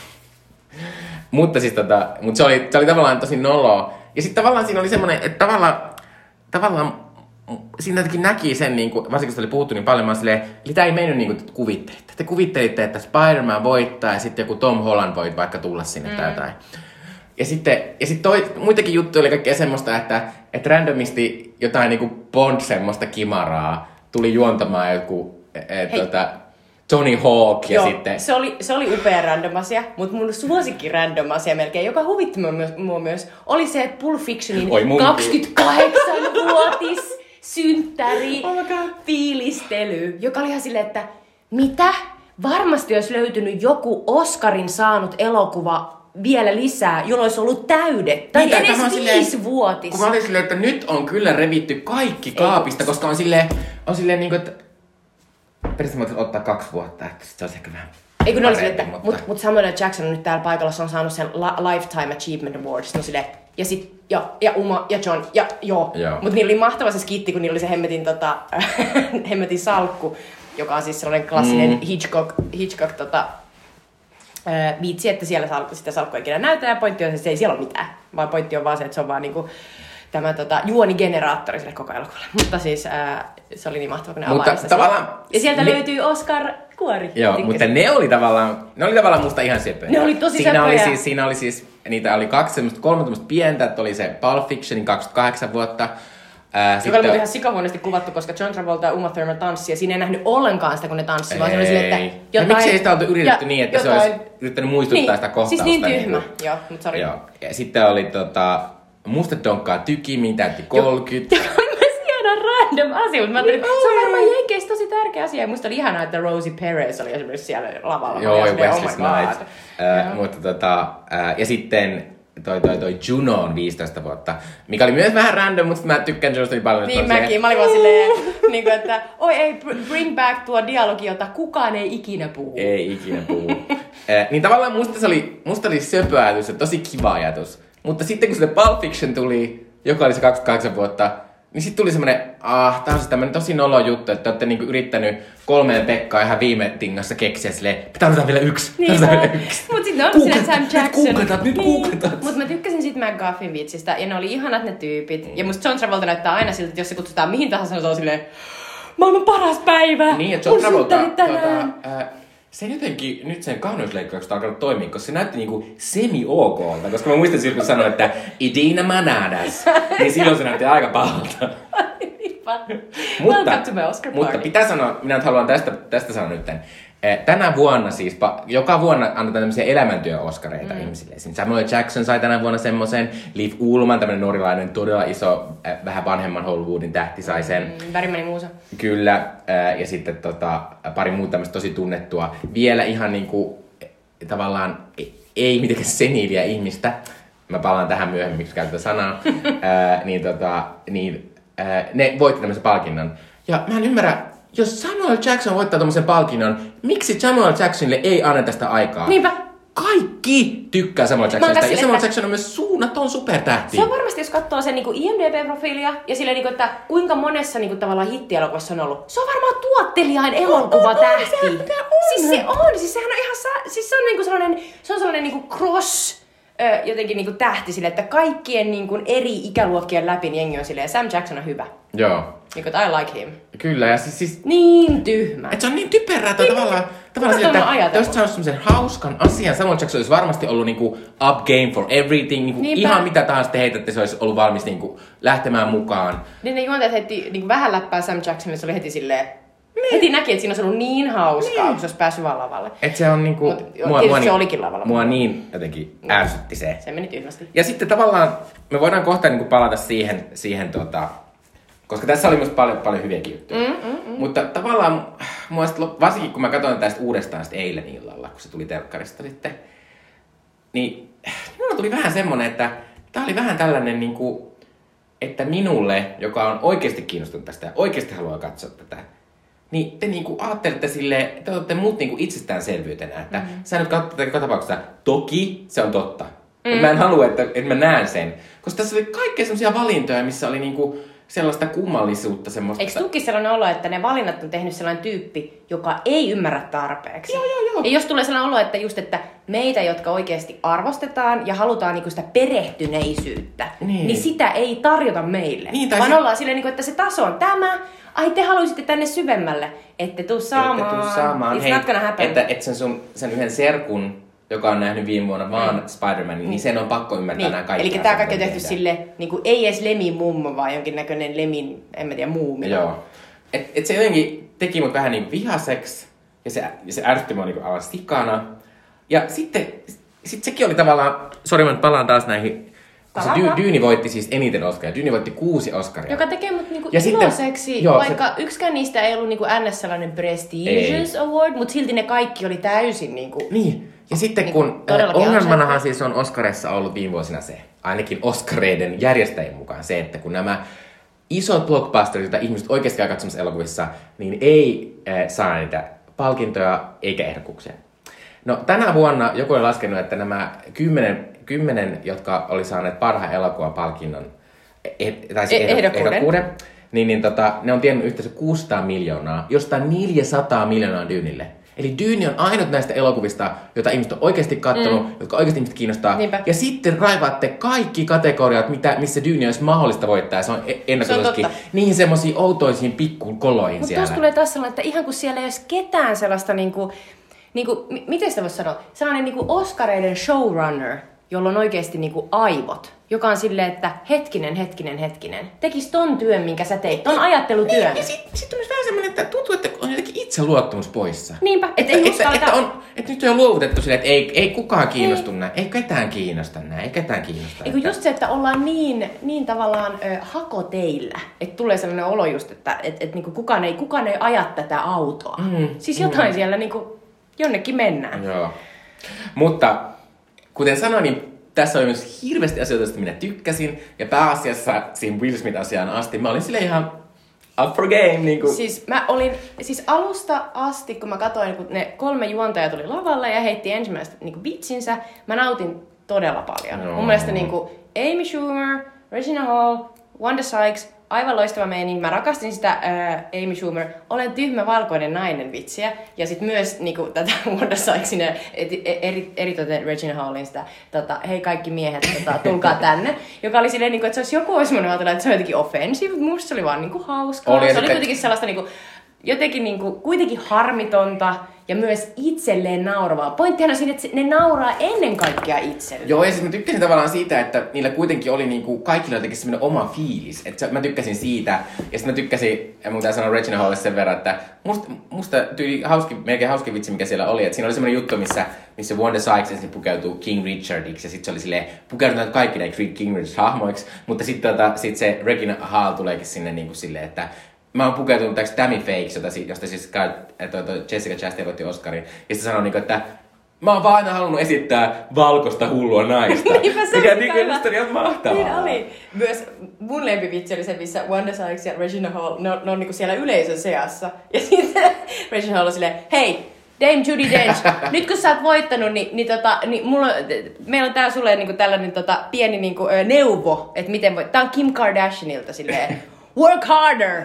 [laughs] mutta siis tota, mut se oli, se oli tavallaan tosi noloa. Ja sitten tavallaan siinä oli semmonen, että tavallaan, tavallaan siinä jotenkin näki sen, niin kuin, varsinkin kun se oli puhuttu niin paljon, mä silleen, eli tämä ei mennyt niin kuin te kuvittelitte. Te kuvittelitte, että Spider-Man voittaa ja sitten joku Tom Holland voi vaikka tulla sinne mm. tai jotain. Ja sitten, ja sitten toi, muitakin juttuja oli kaikkea semmoista, että, että randomisti jotain niin kuin Bond semmoista kimaraa tuli juontamaan joku et, tota, Tony Hawk ja Joo, sitten... Se oli, se oli upea random asia, mutta mun suosikki random asia melkein, joka huvitti mua myös, mua myös oli se, että Pulp Fictionin Oi, munkin. 28-vuotis synttäri Oh fiilistely, joka oli ihan silleen, että mitä? Varmasti olisi löytynyt joku Oscarin saanut elokuva vielä lisää, jolla olisi ollut täydet. Tai Niin, edes tämä on silleen- viisivuotis. Kun mä olin silleen, että nyt on kyllä revitty kaikki kaapista, koska on silleen, on silleen niinku, että... Periaatteessa ottaa kaksi vuotta, että se olisi ehkä vähän... Ei kun ne oli parempi, että mut, mut Samuel. Jackson on nyt täällä paikalla, se on saanut sen Lifetime Achievement Award. Sitten on silleen, ja sit, ja, ja Uma, ja John, ja joo. Joo. Mut niillä oli mahtava se skitti, kun niillä oli se hemmetin, tota, [laughs] hemmetin salkku, joka on siis sellainen klassinen mm. Hitchcock, Hitchcock tota, viitsi, että siellä salkku, sitä salkkua ikinä näytä, ja pointti on se, että se ei siellä ole mitään. Vaan pointti on vaan se, että se on vaan niinku, tämä tota, juonigeneraattori sille koko elokuvalle. Mutta siis ää, se oli niin mahtava, kun ne Mutta tavallaan- siellä. Ja sieltä ne- löytyy Oscar Kuori. Joo, Tykkäsin. mutta ne oli tavallaan, ne oli tavallaan musta ihan söpöjä. Ne oli tosi siinä oli, söpöjä. siis, siinä oli siis, niitä oli kaksi semmoista, kolme tämmöistä pientä, että oli se Pulp Fictionin 28 vuotta. Ää, Joka oli muuten ihan sikahuonosti kuvattu, koska John Travolta ja Uma Thurman tanssi, ja siinä ei nähnyt ollenkaan sitä, kun ne tanssi, vaan se oli silleen, Ei. että No jotain... miksi ei sitä oltu yritetty ja niin, että se jotain- olisi yrittänyt muistuttaa sitä kohtausta? Siis niin tyhmä, kuin- joo, mutta sori. Joo. Ja sitten oli tota, musta donkkaa tykimiin, täytti 30. Joka on myös hieno random asia, mutta mä ajattelin, että se on varmaan Jenkeissä tosi tärkeä asia. Ja musta oli ihanaa, että Rosie Perez oli esimerkiksi siellä lavalla. Joo, ja Wesley oh. Snipes. Ää, Joo. mutta tota, ää, ja sitten toi, toi, toi Juno on 15 vuotta, mikä oli myös vähän random, mutta mä tykkään Junosta niin paljon. Niin mäkin, mä olin vaan silleen, niin kuin, että oi ei, br- bring back tuo dialogi, jota kukaan ei ikinä puhu. Ei ikinä puhu. [laughs] eh, niin tavallaan musta se oli, musta oli söpö ajatus ja tosi kiva ajatus. Mutta sitten kun se Pulp Fiction tuli, joka oli se 28 vuotta, niin sitten tuli semmonen, ah, tää on siis tämmönen tosi nolo juttu, että te olette niinku yrittänyt kolmeen Pekkaa ihan viime tingassa keksiä silleen, tarvitaan vielä yksi, Niin on. vielä yksi. Mut sit ne on silleen Sam [laughs] Jackson. Nyt googletat, nyt googletat. Mut mä tykkäsin sit McGuffin vitsistä, ja ne oli ihanat ne tyypit. Ja musta John Travolta näyttää aina siltä, että jos se kutsutaan mihin tahansa, se on silleen, maailman paras päivä! Niin, että John Travolta, synttärit tänään. Se jotenkin, nyt sen kauneusleikkaukset on alkanut toimia, koska se näytti niinku semi-okolta, koska mä muistan silloin, kun sanoin, että Idina Manadas, niin silloin se näytti aika pahalta. Mutta, mutta pitää sanoa, minä nyt haluan tästä, tästä sanoa nyt. Tänä vuonna siis, joka vuonna annetaan tämmöisiä elämäntyö-oskareita mm. ihmisille. Samuel Jackson sai tänä vuonna semmoisen, Liv Ullman, tämmöinen norilainen, todella iso, äh, vähän vanhemman Hollywoodin tähti sai sen. Mm, muusa. Kyllä, ää, ja sitten tota, pari muuta tämmöistä tosi tunnettua. Vielä ihan niinku, tavallaan ei- ei mitenkään seniiliä ihmistä. Mä palaan tähän myöhemmin, miksi käytän sanaa. ää, [laughs] niin tota, niin, ää, ne voitti tämmöisen palkinnon. Ja mä en ymmärrä, jos Samuel Jackson voittaa tämmöisen palkinnon, miksi Samuel Jacksonille ei anneta sitä aikaa? Niinpä. Kaikki tykkää Samuel Jacksonista. Ja sille, Samuel että- Jackson on myös suunnaton supertähti. Se on varmasti, jos katsoo sen niinku IMDb-profiilia ja silleen, niinku, että kuinka monessa niinku, tavallaan hittielokuvassa on ollut. Se on varmaan tuottelijain elokuvatähti. sehän pitää Siis se on, siis sehän on ihan, sa- siis se on niinku sellainen, se on sellainen niinku cross ö, jotenkin niinku tähti sille, että kaikkien niinku eri ikäluokkien läpi niin jengi on silleen, Sam Jackson on hyvä. Joo, Niinku, että I like him. kyllä. Ja siis, siis Niin tyhmä. Et se on niin typerää, että tavallaan, tavallaan Kuka sille, että ajatellut? jos se olisi semmoisen hauskan asian, Samuel Jackson olisi varmasti ollut niinku up game for everything, niinku Niinpä. ihan mitä tahansa te heitätte, se olisi ollut valmis niinku lähtemään mukaan. Niin ne juontajat heti niinku vähän läppää Sam Jacksonille, se oli heti silleen, heti näki, että siinä olisi ollut niin hauskaa, kun se olisi päässyt vaan lavalle. Et se on niinku... Mut joo, tietysti se olikin lavalla. Mua niin jotenkin ärsytti se. Se meni tyhmästi. Ja sitten tavallaan me voidaan kohta niinku palata siihen, siihen tota, koska tässä oli myös paljon, paljon hyviäkin juttuja. Mm, mm, mm. Mutta tavallaan, mua sit, varsinkin kun mä katsoin tästä uudestaan sit eilen illalla, kun se tuli telkkarista sitten, niin minulla tuli vähän semmonen, että tää oli vähän tällainen niinku, että minulle, joka on oikeasti kiinnostunut tästä ja oikeasti haluaa katsoa tätä, niin te niinku ajattelette sille, te olette muut niinku itsestäänselvyytenä, että mm-hmm. sä nyt katsot tätä joka tapauksessa. Toki se on totta. Mm. Mä en halua, että, että mä näen sen. Koska tässä oli kaikkea sellaisia valintoja, missä oli niinku sellaista kummallisuutta. Semmoista. Eikö tuki sellainen olo, että ne valinnat on tehnyt sellainen tyyppi, joka ei ymmärrä tarpeeksi? Joo, joo, joo. Ja jos tulee sellainen olo, että just, että meitä, jotka oikeasti arvostetaan ja halutaan niinku sitä perehtyneisyyttä, niin. niin sitä ei tarjota meille. Niin, tai vaan se- ollaan silleen, niinku, että se taso on tämä, ai te haluaisitte tänne syvemmälle, ette tuu saamaan. Että tuu saamaan. It's Hei, not gonna happen. että, että sen, sun, sen yhden serkun, joka on nähnyt viime vuonna vaan mm. Spider-Manin, niin sen on pakko ymmärtää Niin. nämä kaikki Eli tämä kaikki on tehty sille, niin kuin, ei edes Lemin mummo, vaan jonkinnäköinen Lemin, en mä tiedä, muumi. Joo. Et, et se jotenkin teki mut vähän niin vihaseksi, ja se, ja se ärsytti mua niinku aivan sikana. Ja sitten sit sekin oli tavallaan, sori mä nyt palaan taas näihin, se Dy. Dyyni voitti siis eniten Oscaria. Dyyni voitti kuusi Oscaria. Joka tekee mut niinku Ja sitten- iloiseksi, joo, vaikka se... yksikään niistä ei ollut niinku NS sellainen prestigious award, mutta silti ne kaikki oli täysin niinku... Niin. Ja sitten Niin kun todellakin ongelmanahan siis on Oscarissa ollut viime vuosina se, ainakin Oscareiden järjestäjien mukaan se, että kun nämä isot blockbusterit, joita ihmiset oikeasti käy katsomassa elokuvissa, niin ei äh, saa niitä palkintoja eikä ehdokkuuksia. No tänä vuonna joku oli laskenut, että nämä kymmenen, kymmenen jotka oli saaneet parhaan elokuvan palkinnon, eh, tai siis E- ehdo- ehdokkuuden. ehdokkuuden, niin, niin tota, ne on tiennyt yhteensä 600 miljoonaa, josta 400 miljoonaa Dyynille. Eli Dyyni on ainut näistä elokuvista, joita ihmiset on oikeasti katsonut, mm. jotka oikeasti ihmiset kiinnostaa. Niinpä. Ja sitten raivaatte kaikki kategoriat, mitä, missä Dyyni olisi mahdollista voittaa. Se on e- ennakkosuosikki. totta. Niihin semmoisiin outoisiin pikkukoloihin Mutta siellä. tuossa tulee taas sellainen, että ihan kun siellä ei olisi ketään sellaista niinku... niinku mi- miten sitä voisi sanoa? Sellainen niinku Oscareiden showrunner, jolla on oikeasti niinku aivot. Joka on silleen, että hetkinen, hetkinen, hetkinen. Tekis ton työn, minkä sä teit. Ton ajattelutyön. Niin, ja sitten sit on myös vähän semmoinen, että tuntuu, että on jotenkin itseluottamus poissa. Niinpä, et Että, ei että, uskalleta- että, on, että nyt on luovutettu silleen, että ei, ei kukaan kiinnostu näin. Ei ketään kiinnosta näin. Ei ketään kiinnosta. Eikö just se, että ollaan niin, niin tavallaan ö, hakoteillä, että tulee sellainen olo just, että et, et, niinku kukaan, ei, kukaan ei aja tätä autoa. Mm, siis jotain siellä niinku, jonnekin mennään. Joo. Mutta kuten sanoin, niin tässä oli myös hirveästi asioita, joista minä tykkäsin. Ja pääasiassa siinä Will Smith-asiaan asti mä olin sille ihan up for game. Niin kuin. Siis mä olin, siis alusta asti, kun mä katsoin, kun ne kolme juontajaa tuli lavalle ja heitti ensimmäistä niin vitsinsä, mä nautin todella paljon. Joo. Mun mielestä niin kuin Amy Schumer, Regina Hall, Wanda Sykes, aivan loistava meininki. Mä rakastin sitä ää, Amy Schumer, olen tyhmä valkoinen nainen vitsiä. Ja sitten myös niin kuin, tätä [laughs] Wanda Sykesin ja eri, eri, eritoten Regina Hallin sitä, tota, hei kaikki miehet, tota, tulkaa [laughs] tänne. Joka oli silleen, niin kuin, että se olisi joku olisi voinut ajatella, että se on jotenkin offensive, mutta musta se oli vaan niin kuin, hauskaa. Oli, se oli kuitenkin sellaista niin kuin, jotenkin niin kuin, kuitenkin harmitonta ja myös itselleen nauravaa. Pointtihan on siinä, että ne nauraa ennen kaikkea itselleen. Joo, ja siis mä tykkäsin tavallaan siitä, että niillä kuitenkin oli niinku, kaikilla jotenkin semmoinen oma fiilis. Että mä tykkäsin siitä. Ja sitten mä tykkäsin, ja mun sanoa Regina Hallille sen verran, että musta, musta tyyli hauski, melkein hauski vitsi, mikä siellä oli. Että siinä oli semmoinen juttu, missä, missä Wanda Sykes ensin pukeutuu King Richardiksi. Ja sitten se oli silleen, pukeudutaan kaikki näiksi King Richard-hahmoiksi. Mutta sitten tota, sit se Regina Hall tuleekin sinne niinku silleen, että Mä oon pukeutunut täksi Tammy Fakes, jota, josta siis kai, toi, toi Jessica Chastain voitti Oscarin. Ja sitten sanoi niinku, että Mä oon vaan aina halunnut esittää valkoista hullua naista. [laughs] Niinpä se mikä niinku hyvä. musta oli ihan mahtavaa. Niin oli. Myös mun lempivitsi oli se, missä Wanda Sykes ja Regina Hall, ne on, ne on niinku siellä yleisön seassa. Ja [laughs] sitten Regina Hall on silleen, hei, Dame Judy Dench, [laughs] nyt kun sä oot voittanut, niin, niin, tota, niin mulla on, meillä on täällä sulle niinku tällainen tota, pieni niinku, ö, neuvo, että miten voit. Tää on Kim Kardashianilta silleen, work harder!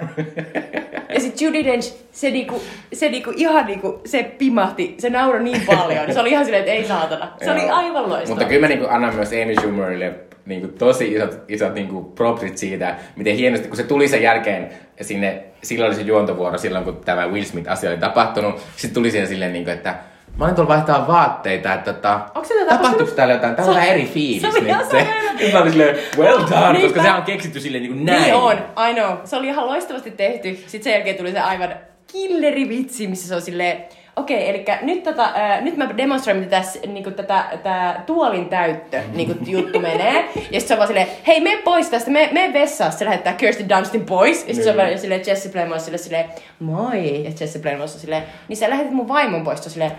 Ja sit Judy Dench, se, niinku, se niinku, ihan niinku, se pimahti, se nauroi niin paljon. Se oli ihan silleen, että ei saatana. Se oli aivan loistava. Mutta kyllä mä niinku annan myös Amy Schumerille niinku tosi isot, isot niinku propsit siitä, miten hienosti, kun se tuli sen jälkeen sinne, silloin oli se juontovuoro silloin, kun tämä Will Smith-asia oli tapahtunut. Sitten tuli siihen silleen, niinku, että mä olin tuolla vaihtaa vaatteita, että tota, se tapahtuuko täällä jotain, täällä on Se- vähän eri fiilis. se oli nyt. se. Sitten mä olin silleen, well done, Niinpä. koska se on keksitty silleen niinku näin. Niin on, I know. Se oli ihan loistavasti tehty. Sitten sen jälkeen tuli se aivan killerivitsi, missä se on silleen, okei, eli nyt, tota, ää, nyt mä demonstroin, miten tässä niinku, tätä, tää tuolin täyttö niinku, juttu menee. Ja sitten se on vaan silleen, hei, me pois tästä, me, me vessaan. Se lähettää Kirsten Dunstin pois. Ja sitten se on Niin. vaan silleen, Jesse Plemons sille silleen, moi. Ja Jesse Plemons on silleen, niin sä lähetit mun vaimon pois. Se on silleen,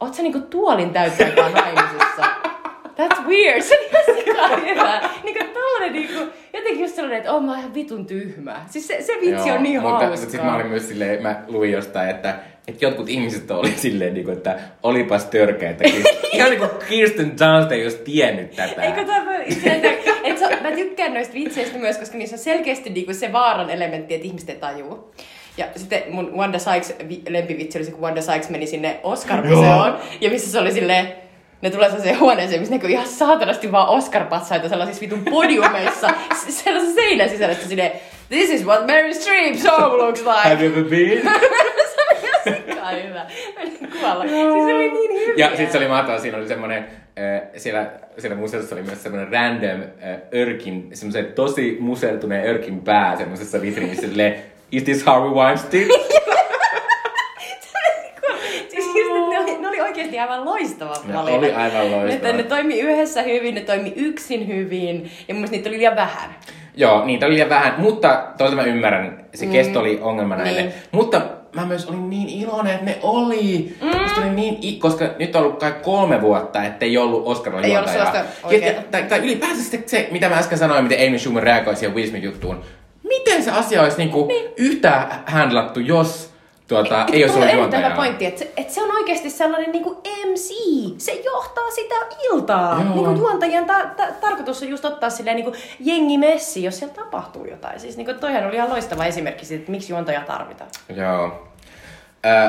oot sä niinku tuolin täyttö aikaa naimisissa? That's weird. Se oli ihan sikaa hyvä. Niinku tollanen niinku, jotenkin just sellainen, että oon mä ihan vitun tyhmä. Siis se, se vitsi Joo, on niin mutta, hauskaa. mutta sitten mä olin myös silleen, mä luin jostain, että että jotkut ihmiset oli silleen, niin kuin, että olipas törkeitä. Ihan [laughs] niin kuin Kirsten Dunst ei olisi tiennyt tätä. Eikö tämä että, mä tykkään noista vitseistä myös, koska niissä on selkeästi niin kuin se vaaran elementti, että ihmiset ei tajuu. Ja sitten mun Wanda Sykes lempivitsi oli se, kun Wanda Sykes meni sinne Oscar-museoon, ja missä se oli silleen, ne tulee sellaiseen huoneeseen, missä näkyy ihan saatanasti vaan Oscar-patsaita sellaisissa vitun podiumeissa, [laughs] sellaisessa seinän sisällä, silleen, this is what Mary Streep song looks like. Have you ever been? [laughs] ihan sikaa hyvä. Kuolla. Siis se oli niin hyvä. Ja sitten se oli mahtavaa, siinä oli semmoinen, äh, siellä, siellä museossa oli myös semmoinen random äh, örkin, semmoisen tosi musertuneen örkin pää semmoisessa vitriinissä, silleen, is this Harvey Weinstein? [laughs] siis ne, oli, ne oikeasti aivan loistava Ne valinta. oli aivan loistava. Että ne toimi yhdessä hyvin, ne toimi yksin hyvin, ja mun niitä oli liian vähän. Joo, niitä oli liian vähän, mutta toisaalta mä ymmärrän, se kesto oli ongelma näille. Niin. Mutta mä myös olin niin iloinen, että ne oli. Mm. oli niin, koska nyt on ollut kai kolme vuotta, ettei ollut oscar Ei ollut sellaista ja, tai, tai ylipäänsä se, se, mitä mä äsken sanoin, miten Amy Schumer reagoi siihen Will Smith-juttuun. Miten se asia olisi niinku niin. yhtä handlattu, jos tuota, ei olisi ollut hyvä juontajaa? pointti, että se, että se on oikeasti sellainen niin kuin MC. Se johtaa sitä iltaa. Joo. Niin kuin juontajien ta- ta- tarkoitus on just ottaa silleen niin kuin jengi messi, jos siellä tapahtuu jotain. Siis niin kuin toihan oli ihan loistava esimerkki siitä, että miksi juontaja tarvitaan. Joo.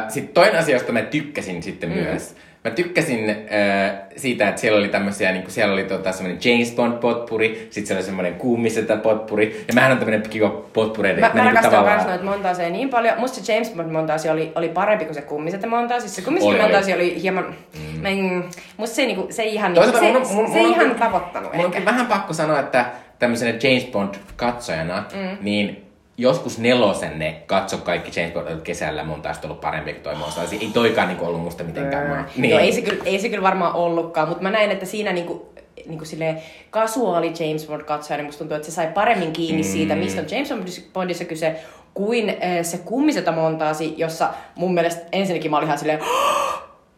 Sitten toinen asia, josta mä tykkäsin sitten mm. myös. Mä tykkäsin äh, siitä, että siellä oli tämmöisiä, niin siellä oli tota, semmoinen James Bond potpuri, sitten siellä oli semmoinen kuumiseta potpuri, ja mähän on tämmöinen kiva potpuri. Mä, mä rakastan myös noita montaaseen niin paljon. Musta se James Bond montaasi oli, oli parempi kuin se kummiset montaasi. Se kummiset Oli, oli. montaasi oli hieman... Mm. Mä en, musta se ei, niinku, se ei ihan, Toisaalta se, mun mun- se mun ihan kyllä- tavoittanut Mun ehkä. kyllä vähän pakko sanoa, että tämmöisenä James Bond-katsojana, mm. niin joskus nelosen ne katso kaikki James Bond kesällä, mun taas ollut parempi kuin toi montaasi. Ei toikaan niinku ollut musta mitenkään maa. Niin. Joo, ei se, kyllä, ei se kyllä varmaan ollutkaan, mutta mä näin, että siinä niinku, niinku silleen kasuaali James Bond katsoja, niin musta tuntuu, että se sai paremmin kiinni mm. siitä, mistä on James Bondissa kyse, kuin äh, se kummiseta montaasi, jossa mun mielestä ensinnäkin mä olin ihan silleen,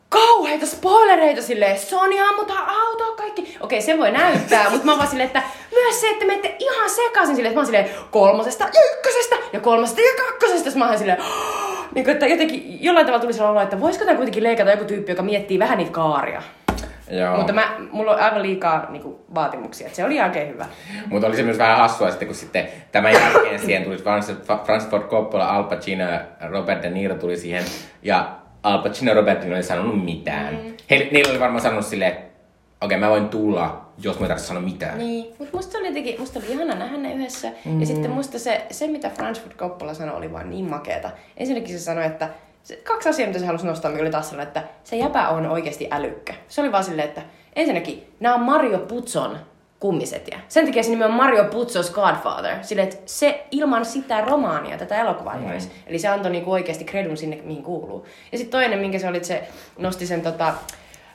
kauheita spoilereita silleen, Sony ammutaan autoa kaikki. Okei, se voi näyttää, mutta mä vaan silleen, että myös se, että menette ihan sekaisin silleen, että mä oon silleen kolmosesta ja ykkösestä ja kolmosesta ja kakkosesta. Sitten mä oon silleen, niin kuin, että jotenkin jollain tavalla tuli sellainen olo, että voisiko tämä kuitenkin leikata joku tyyppi, joka miettii vähän niitä kaaria. Joo. Mutta mä, mulla on aivan liikaa niin kuin, vaatimuksia, että se oli oikein hyvä. Mutta oli se myös vähän hassua sitten, kun sitten tämän jälkeen siihen tuli Francis, Francis Ford Coppola, Al Pacino ja Robert De Niro tuli siihen. Ja Al Pacino ja Robert Niro ei sanonut mitään. Mm. He, niillä oli varmaan sanonut silleen, että okei, okay, mä voin tulla, jos mä ei tarvitse sanoa mitään. Niin, mutta musta oli jotenkin, musta oli ihana nähdä ne yhdessä. Mm. Ja sitten musta se, se, mitä Francis Ford Coppola sanoi, oli vaan niin makeeta. Ensinnäkin se sanoi, että se, kaksi asiaa, mitä se halusi nostaa, mikä oli taas sellainen, että se jäpä on oikeasti älykkä. Se oli vaan silleen, että ensinnäkin, nämä on Mario Puzzon kummisetiä. Sen takia se nimi on Mario Puzzos Godfather. Sille, että se ilman sitä romaania tätä elokuvaa ei olisi. Eli se antoi niinku oikeasti kredun sinne, mihin kuuluu. Ja sitten toinen, minkä se oli, että se nosti sen tota,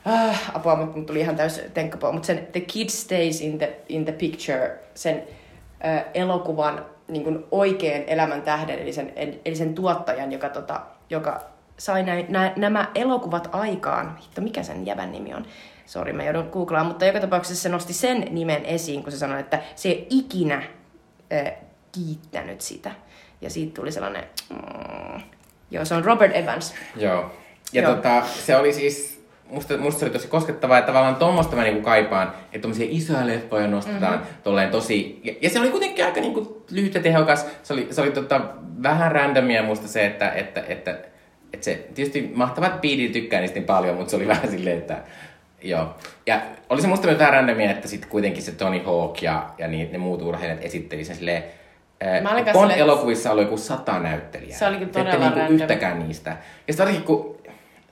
äh, apua, mutta mut tuli ihan täys tenkkapoo, mutta sen The Kid Stays in the, in the Picture, sen äh, elokuvan niin kuin oikean elämän tähden, eli sen, eli sen tuottajan, joka, tota, joka sai nä, nä, nämä elokuvat aikaan. Hitto, mikä sen jävän nimi on? Sori, mä joudun googlaamaan, mutta joka tapauksessa se nosti sen nimen esiin, kun se sanoi, että se ei ikinä äh, kiittänyt sitä. Ja siitä tuli sellainen... Mm, joo, se on Robert Evans. Joo. Ja Joo. Tota, se oli siis, musta, musta se oli tosi koskettavaa, että tavallaan tuommoista mä niinku kaipaan, että tommosia isoja leffoja nostetaan mm-hmm. tolleen tosi, ja, ja, se oli kuitenkin aika niinku lyhyt ja tehokas, se oli, se oli tota, vähän randomia musta se, että, että, että, että se, tietysti mahtavat biidit tykkää niistä niin paljon, mutta se oli [laughs] vähän silleen, että Joo. Ja oli se musta vähän randomia, että sitten kuitenkin se Tony Hawk ja, ja niin, ne muut urheilijat esitteli sen silleen, Mä Bond elokuvissa oli joku sata näyttelijää. Se olikin Te ette todella niinku yhtäkään niistä. Ja sitten olikin kun...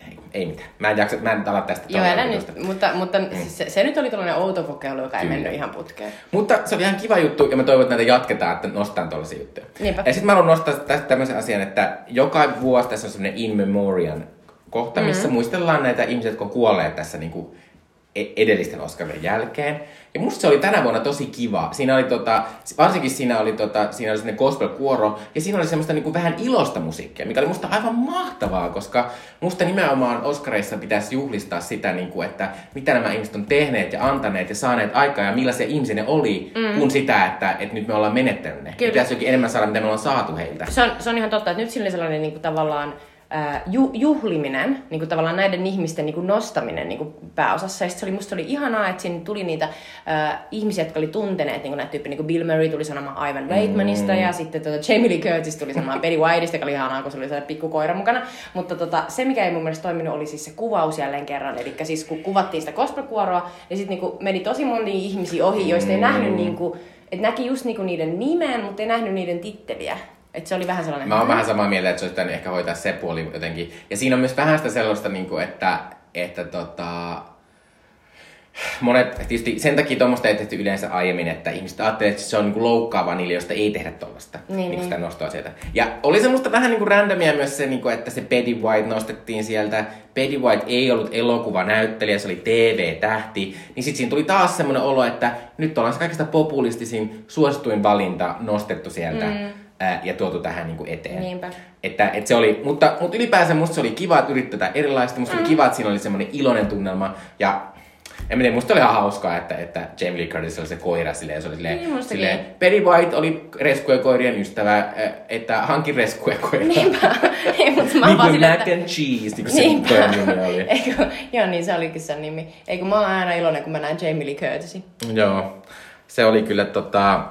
Ei, ei mitään. Mä en jaksa, mä en ala tästä. Joo, älä nyt, mutta, mutta se, se, nyt oli tällainen outo kokeilu, joka ei Kyllä. mennyt ihan putkeen. Mutta se oli ihan kiva juttu ja mä toivon, että näitä jatketaan, että nostetaan tuollaisia juttuja. Niinpä. Ja sitten mä haluan nostaa tästä tämmöisen asian, että joka vuosi tässä on semmoinen in memoriam kohta, missä Mm-hmm. muistellaan näitä ihmisiä, jotka on kuolleet tässä niinku e- edellisten Oscarien jälkeen. Ja musta se oli tänä vuonna tosi kiva. Siinä oli tota, varsinkin siinä oli, tota, siinä oli gospel-kuoro, ja siinä oli semmoista niinku vähän ilosta musiikkia, mikä oli musta aivan mahtavaa, koska musta nimenomaan Oscareissa pitäisi juhlistaa sitä, niinku, että mitä nämä ihmiset on tehneet ja antaneet ja saaneet aikaa ja millaisia ihmisiä ne oli, mm. kun sitä, että, että nyt me ollaan menettänyt ne. Kyllä. Pitäisi jokin enemmän saada, mitä me ollaan saatu heiltä. Se on, se on ihan totta, että nyt sillä oli sellainen niin kuin, tavallaan ju, juhliminen, niin kuin tavallaan näiden ihmisten niin kuin nostaminen niin kuin pääosassa. Ja se oli, musta oli ihanaa, että sinne tuli niitä ää, ihmisiä, jotka oli tunteneet, niin kuin näitä tyyppi, niin kuin Bill Murray tuli sanomaan Ivan Reitmanista, mm. ja sitten tota Jamie Lee Curtis tuli sanomaan Betty Whiteista, joka oli ihanaa, kun se oli se pikku koira mukana. Mutta tota, se, mikä ei mun mielestä toiminut, oli siis se kuvaus jälleen kerran. Eli siis kun kuvattiin sitä gospel-kuoroa, niin sitten niin meni tosi monia ihmisiä ohi, joista ei mm. nähnyt niin kuin, että näki just niinku niiden nimen, mutta ei nähnyt niiden titteliä. Et se oli vähän sellainen... Mä oon vähän samaa mieltä, että se olisi pitänyt ehkä hoitaa se puoli jotenkin. Ja siinä on myös vähän sitä sellaista, niin kuin, että, että tota, monet, tietysti sen takia tuommoista ei tehty yleensä aiemmin, että ihmiset ajattelevat, että se on niin loukkaavaa niille, josta ei tehdä tuollaista niin, niin, niin. sitä nostoa sieltä. Ja oli semmoista vähän niin kuin randomia myös se, niin kuin, että se Betty White nostettiin sieltä. Betty White ei ollut elokuvanäyttelijä, se oli TV-tähti. Niin sitten siinä tuli taas semmoinen olo, että nyt ollaan se kaikista populistisin, suosituin valinta nostettu sieltä. Mm ää, ja tuotu tähän niin kuin eteen. Niinpä. Että, että se oli, mutta, mutta ylipäänsä musta se oli kiva, että yrittää erilaista. Musta mm. oli kiva, että siinä oli semmoinen iloinen tunnelma. Ja en tiedä, musta oli ihan hauskaa, että, että Jamie Lee Curtis oli se koira silleen, se oli silleen, niin, silleen Betty White oli reskuja koirien ystävä, että hankin reskuja koira. Niinpä, [laughs] ei, mutta mä niin kuin mac että... and cheese, niin kuin se nimi oli. [laughs] Eikö, joo, niin se olikin sen nimi. Eikö mä oon aina iloinen, kun mä näen Jamie Lee Curtisin. Joo, se oli kyllä tota,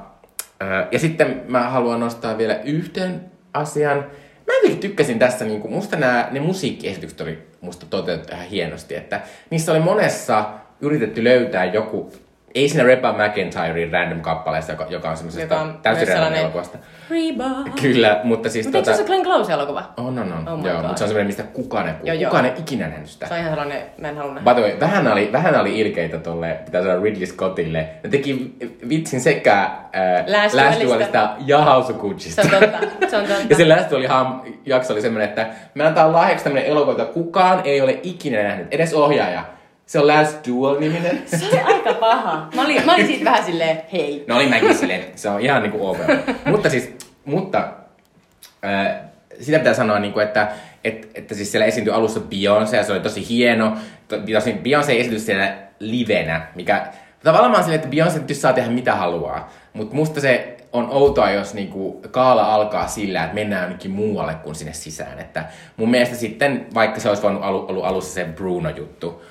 ja sitten mä haluan nostaa vielä yhten asian. Mä vielä tykkäsin tässä, niin kuin, musta nämä, ne musiikkiesitykset oli musta toteutettu ihan hienosti, että niissä oli monessa yritetty löytää joku ei siinä Reba McIntyrein random kappaleessa, joka, joka on semmoisesta täysin random elokuvasta. Reba. Kyllä, mutta siis mutta tota... eikö se Glenn Close-elokuva? On, on, on. Oh joo, mutta se on semmoinen, mistä kukaan ei, joo, kukaan ei ikinä nähnyt sitä. Se on ihan sellainen, mä en halua nähdä. By the way, vähän oli, vähän oli ilkeitä tolle, pitää sanoa Ridley Scottille. Ne teki vitsin sekä äh, Last Duelista ja House of. Se on totta, se on totta. [laughs] ja se Last Duel jakso oli semmoinen, että me antaa lahjaksi tämmöinen elokuva, jota kukaan ei ole ikinä nähnyt, edes ohjaaja. Se on Last Duel-niminen. [laughs] Se oli aika paha. Mä olin, mä olin siitä vähän silleen, hei. No olin mäkin silleen, se on ihan niinku ok. mutta siis, mutta äh, sitä pitää sanoa, niin kuin, että, että, että siis siellä esiintyi alussa Beyoncé ja se oli tosi hieno. Tosi Beyoncé esitys siellä livenä, mikä tavallaan mä oon silleen, että Beyoncé nyt saa tehdä mitä haluaa. Mutta musta se on outoa, jos niinku kaala alkaa sillä, että mennään jonnekin muualle kuin sinne sisään. Että mun mielestä sitten, vaikka se olisi voinut ollut alussa se Bruno-juttu,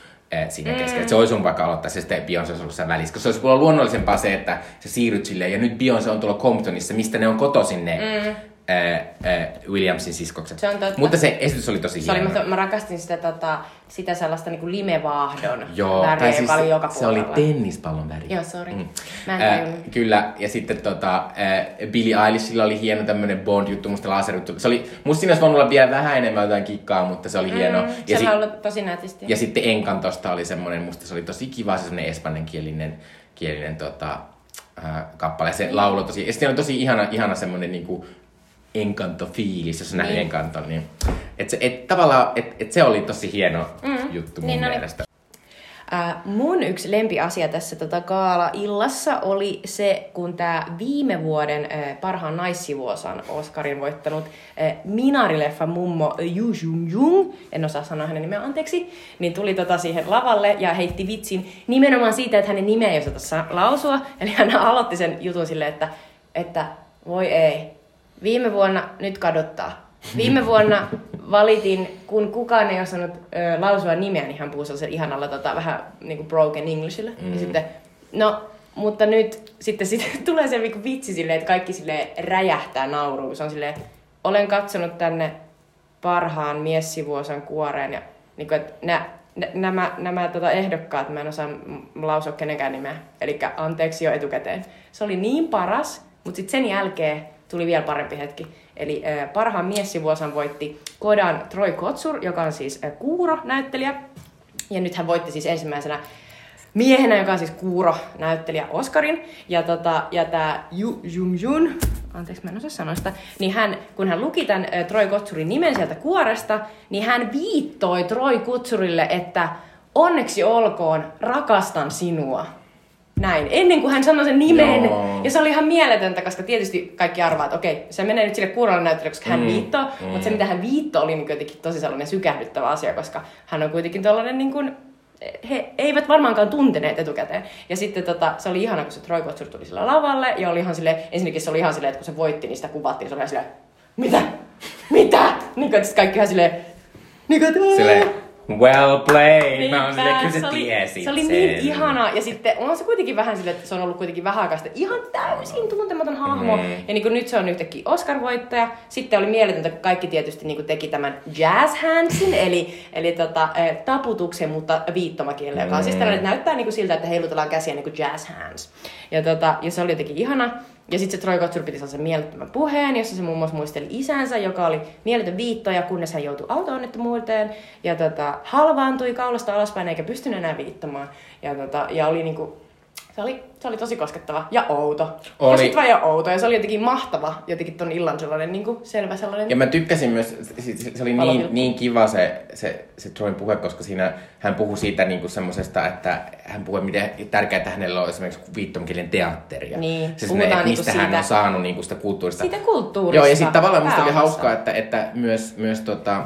siinä mm. keskellä. Se olisi sun vaikka aloittaa se sitten Beyoncé olisi ollut välissä. Koska se olisi ollut luonnollisempaa se, että sä siirryt silleen, ja nyt Beyoncé on tuolla Comptonissa, mistä ne on kotoisin ne mm. äh, äh, Williamsin siskokset. Se on totta. Mutta se esitys oli tosi se hieno. Oli, mä, mä rakastin sitä, tota, sitä sellaista niinku limevaahdon Joo, väriä, siis joka oli joka Se oli tennispallon väri. Joo, sorry. Mm. Mä en äh, kyllä, ja sitten tota, äh, Billie Eilishilla oli hieno tämmönen Bond-juttu, musta laserjuttu. Se oli, musta siinä olisi voinut olla vielä vähän enemmän jotain kikkaa, mutta se oli mm, hieno. Ja se si- ollut tosi nätisti. Ja sitten Encantosta oli semmoinen, musta se oli tosi kiva, se semmoinen espanjankielinen kielinen, tota, äh, kappale. Se laulu tosi, ja sitten oli tosi ihana, ihana semmoinen niinku, Encanto-fiilis, jos näin niin. Encanto, niin et se, et, tavallaan, et, et se oli tosi hieno mm. juttu mun niin mielestä. Äh, mun yksi lempiasia tässä tota Kaala-illassa oli se, kun tämä viime vuoden äh, parhaan naissivuosan Oscarin voittanut äh, Minarileffa mummo Yu Jung Jung, en osaa sanoa hänen nimeä anteeksi, niin tuli tota siihen lavalle ja heitti vitsin nimenomaan siitä, että hänen nimeä ei osata lausua. Eli hän aloitti sen jutun silleen, että, että voi ei, viime vuonna nyt kadottaa. Viime vuonna valitin, kun kukaan ei osannut ö, lausua nimeä, niin hän puhui sellaisella ihanalla tota, vähän niin kuin broken Englishillä. Mm. Ja sitten, no, mutta nyt sitten sit, [laughs] tulee se niinku vitsi silleen, että kaikki sille räjähtää nauruun. Se on silleen, olen katsonut tänne parhaan miessivuosan kuoreen ja niin kuin, että nä, nämä, nämä tota ehdokkaat, mä en osaa lausua kenenkään nimeä. Eli anteeksi jo etukäteen. Se oli niin paras, mutta sitten sen jälkeen tuli vielä parempi hetki. Eli äh, parhaan miessivuosan voitti Kodan Troy Kotsur, joka on siis äh, Kuuro-näyttelijä. Ja nyt hän voitti siis ensimmäisenä miehenä, joka on siis Kuuro-näyttelijä Oscarin. Ja, tota, ja tämä Yu Jung Jun, anteeksi mä en osaa sanoa sitä, niin hän, kun hän luki tämän äh, Troy Kotsurin nimen sieltä kuoresta, niin hän viittoi Troy Kotsurille, että onneksi olkoon, rakastan sinua näin, ennen kuin hän sanoi sen nimen. Joo. Ja se oli ihan mieletöntä, koska tietysti kaikki arvaa, että okei, se menee nyt sille kuurolle näyttelijä, koska hän mm. viittoo, mm. mutta se mitä hän viittoo oli niin jotenkin tosi sellainen sykähdyttävä asia, koska hän on kuitenkin tällainen niin kuin, he eivät varmaankaan tunteneet etukäteen. Ja sitten tota, se oli ihana, kun se Troy Kotsur tuli sillä lavalle, ja oli ihan sille, ensinnäkin se oli ihan silleen, että kun se voitti, niin sitä kuvattiin, se oli ihan silleen, mitä? Mitä? Niin kuin, kaikki ihan silleen, niin kuin, että Silleen, well played. Mä oon silleen, kyllä sä se oli, tiesit se oli sen. niin ihana. Ja sitten on se kuitenkin vähän silleen, että se on ollut kuitenkin vähän aikaa sitten ihan täysin tuntematon hahmo. Mm. Ja niin kuin nyt se on yhtäkkiä Oscar-voittaja. Sitten oli mieletöntä, kun kaikki tietysti niin kuin teki tämän jazz handsin, eli, eli tota, eh, taputuksen, mutta viittomakielellä, joka on siis Mm. tällainen, että näyttää niin kuin siltä, että heilutellaan käsiä niin kuin jazz hands. Ja, tota, ja se oli jotenkin ihana. Ja sitten se Troy Kotsur piti sellaisen mielettömän puheen, jossa se muun muassa muisteli isänsä, joka oli mieletön viittoja, kunnes hän joutui auto-onnettomuuteen ja tota, halvaantui kaulasta alaspäin eikä pystynyt enää viittamaan. Ja, tota, ja oli niinku, se oli, se oli tosi koskettava ja outo. Oli. Koskettava ja outo ja se oli jotenkin mahtava, jotenkin ton illan sellainen niinku, selvä sellainen. Ja mä tykkäsin myös, se, se- oli niin, niin kiva se, se, se Troin puhe, koska siinä hän puhui siitä niin kuin semmosesta, että hän puhui, miten tärkeää että hänellä on esimerkiksi viittomakielen teatteria. Niin, se, puhutaan että niinku mistä hän siitä- on saanut niin kuin sitä kulttuurista. Siitä kulttuurista. Joo, ja sitten tavallaan musta oli hauskaa, että, että myös, myös tota,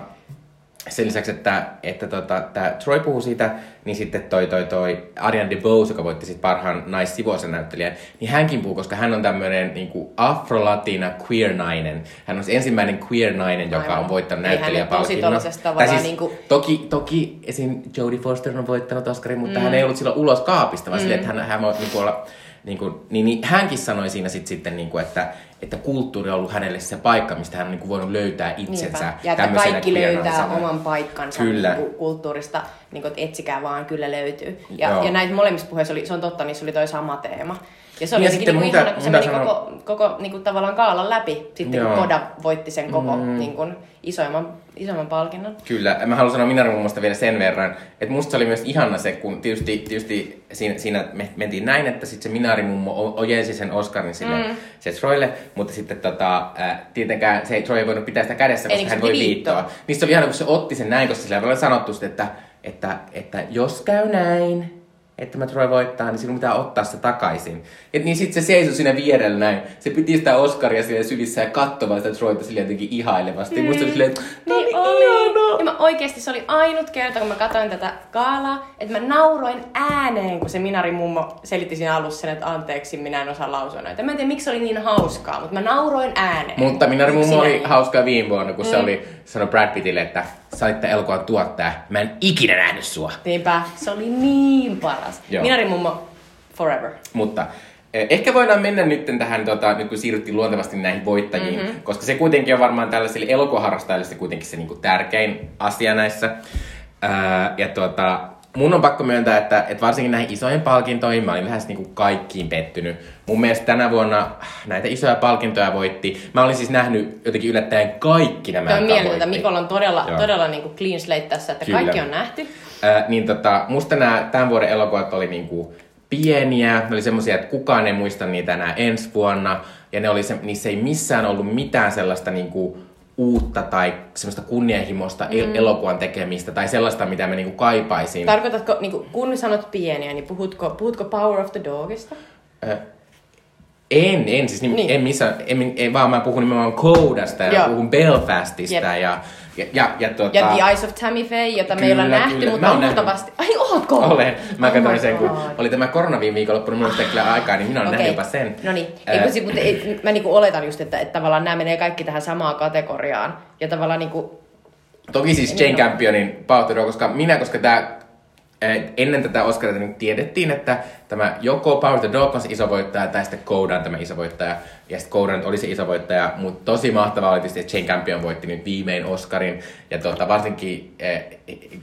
sen lisäksi, että, että tota, tämä Troy puhuu siitä, niin sitten toi, toi, toi Ariane DeBose, joka voitti sit parhaan naissivuosen näyttelijän, niin hänkin puhuu, koska hän on tämmöinen niin afrolatina queer-nainen. Hän on ensimmäinen queer-nainen, joka Aivan. on voittanut näyttelijäpalkinnon. Tai siis, niinku- toki, toki esim. Jodie Foster on voittanut Oscarin, mutta mm. hän ei ollut silloin ulos kaapista, vaan mm. silleen, että hän, hän voi niin olla niin kuin, niin, niin hänkin sanoi siinä sit, sitten, niin kuin, että, että kulttuuri on ollut hänelle se paikka, mistä hän on niin kuin, voinut löytää itsensä. Niinpä. Ja että kaikki löytää queer-naisena. oman paikkansa Kyllä. Niin kuin kulttuurista, niin kuin, että etsikää vaan, kyllä löytyy. Ja, Joo. ja näitä molemmissa puheissa oli, se on totta, niissä oli toi sama teema. Ja se oli Ja sitten niin mun ihana, kun se meni tää koko, koko niin kuin, tavallaan kaalan läpi, sitten Joo. kun Koda voitti sen koko mm. niin kuin, isoimman, isoimman palkinnon. Kyllä, mä haluan sanoa Minari mummosta vielä sen verran, että musta se oli myös ihana se, kun tietysti, tietysti siinä, siinä me mentiin näin, että sitten se Minari mummo ojensi sen Oscarin sille, mm. sille Troylle, mutta sitten tota, ää, tietenkään se Troy ei voinut pitää sitä kädessä, koska niin, hän se voi viittoa. viittoa. Niin se oli ihana, kun se otti sen näin, koska sillä oli sanottu sitten, että, että, että jos käy näin, että mä Troy voittaa, niin sinun pitää ottaa se takaisin. Et niin sitten se seisoi siinä vierellä näin. Se piti sitä Oscaria siellä sylissä ja katsomaan sitä Troyta sille jotenkin ihailevasti. Mm. Musta se oli silleen, että "Tää Niin oli oli. ihanaa." Ja mä oikeesti se oli ainut kerta, kun mä katsoin tätä gaalaa, että mä nauroin ääneen, kun se Minari mummo selitti siinä alussa sen, että anteeksi, minä en osaa lausua näitä. Mä en tiedä, miksi se oli niin hauskaa, mutta mä nauroin ääneen. Mutta Minari Mummo Yksinäni. oli hauska viime vuonna, kun mm. se oli sanoi Brad Pittille, että sä olit elokuvan tuottaja. Mä en ikinä nähnyt sua. Niinpä, se oli niin paras. Joo. Minari mummo forever. Mutta eh, ehkä voidaan mennä nyt tähän, tota, nyt kun siirryttiin luontevasti näihin voittajiin, mm-hmm. koska se kuitenkin on varmaan tällaisille elokuvaharrastajille se kuitenkin se niinku tärkein asia näissä. Ää, ja tota, mun on pakko myöntää, että, että varsinkin näihin isoihin palkintoihin mä olin lähes niinku kaikkiin pettynyt. Mun mielestä tänä vuonna näitä isoja palkintoja voitti. Mä olin siis nähnyt jotenkin yllättäen kaikki nämä, Tämä on jotka voitti. Mikolla on todella, Joo. todella niin kuin clean slate tässä, että Kyllä. kaikki on nähty. Ää, niin tota, musta nämä tämän vuoden elokuvat oli niinku pieniä, ne oli semmosia, että kukaan ei muista niitä enää ensi vuonna, ja ne oli se, niissä ei missään ollut mitään sellaista niinku uutta tai semmoista kunnianhimoista mm. elokuvan tekemistä tai sellaista, mitä mä niinku kaipaisin. Tarkoitatko, niin kuin, kun sanot pieniä, niin puhutko, puhutko Power of the Dogista? Ää, en, en siis, niin. Niin. en missään, en, en, vaan mä puhun nimenomaan Codasta ja Joo. puhun Belfastista Jep. ja, ja, ja, ja, tota, Ja The Eyes of Tammy Faye, jota me ei olla Kyllä, nähty, kyllä. mutta luultavasti... Ai, ootko? Olen. Mä Oh katsoin sen, kun oli tämä korona viime viikonloppuna, minulla oli kyllä aikaa, niin minä olen Okei. nähnyt jopa sen. No niin, Ää, ei, kun, si- mutta ei, mä niinku oletan just, että, että tavallaan nämä menee kaikki tähän samaan kategoriaan. Ja tavallaan niinku, Toki siis Jane Campionin Power koska minä, koska tämä ennen tätä Oscaria niin tiedettiin, että tämä joko Power the Dog on se iso voittaja tai sitten Coda on tämä iso voittaja. Ja sitten Coda nyt oli se iso voittaja, mutta tosi mahtavaa oli tietysti, että Jane Campion voitti nyt viimein Oscarin. Ja tuota, varsinkin, eh,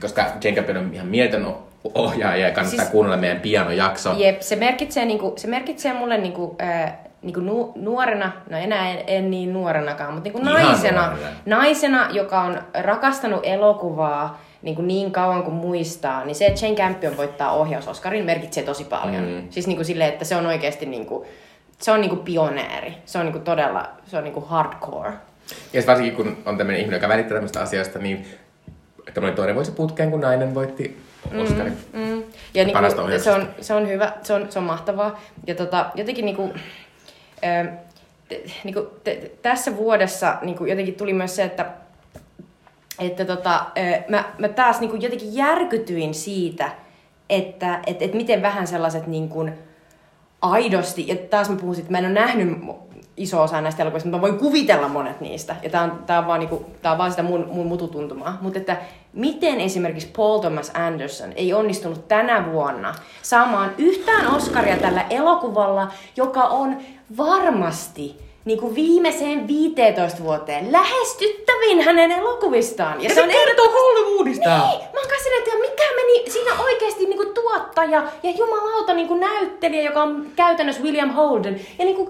koska Jane Campion on ihan mieletön o- ohjaaja ja kannattaa Siis- kuunnella meidän pianojakso. jep, se merkitsee, niinku, se merkitsee mulle niinku, ää, niinku nu, nuorena, no enää en, en niin nuorenakaan, mutta niinku Ihan naisena, nuorena. naisena, joka on rakastanut elokuvaa niin, kuin niin kauan kuin muistaa, niin se, että Jane Campion voittaa ohjausoskarin, merkitsee tosi paljon. Mm. Siis niin kuin silleen, että se on oikeasti niin kuin, se on niin kuin pioneeri. Se on niin kuin todella, se on niin kuin hardcore. Ja varsinkin kun on tämmöinen ihminen, joka välittää tämmöistä asioista, niin tämmöinen toinen voisi putkeen, kun nainen voitti Oscarin. Mm. Ja niin kuin, se, on, se on hyvä, se on, se on mahtavaa. Ja tota, jotenkin niin kuin, ö, te, niin kuin, te, tässä vuodessa niin kuin jotenkin tuli myös se, että että tota, mä, mä taas niin kuin jotenkin järkytyin siitä, että et, et miten vähän sellaiset niin kuin aidosti, ja taas mä puhun että mä en ole nähnyt iso osa näistä elokuvista, mutta mä voin kuvitella monet niistä. Ja tää on, tää on, vaan, niinku, tää on vaan sitä mun, mun mututuntumaa. Mutta että miten esimerkiksi Paul Thomas Anderson ei onnistunut tänä vuonna saamaan yhtään Oscaria tällä elokuvalla, joka on varmasti niin kuin viimeiseen 15 vuoteen lähestyttävin hänen elokuvistaan. Ja, ja se, on kertoo Hollywoodista. Niin, mä oon kanssa että mikä meni siinä oikeasti niin kuin tuottaja ja jumalauta niin kuin näyttelijä, joka on käytännössä William Holden. Ja niin kuin,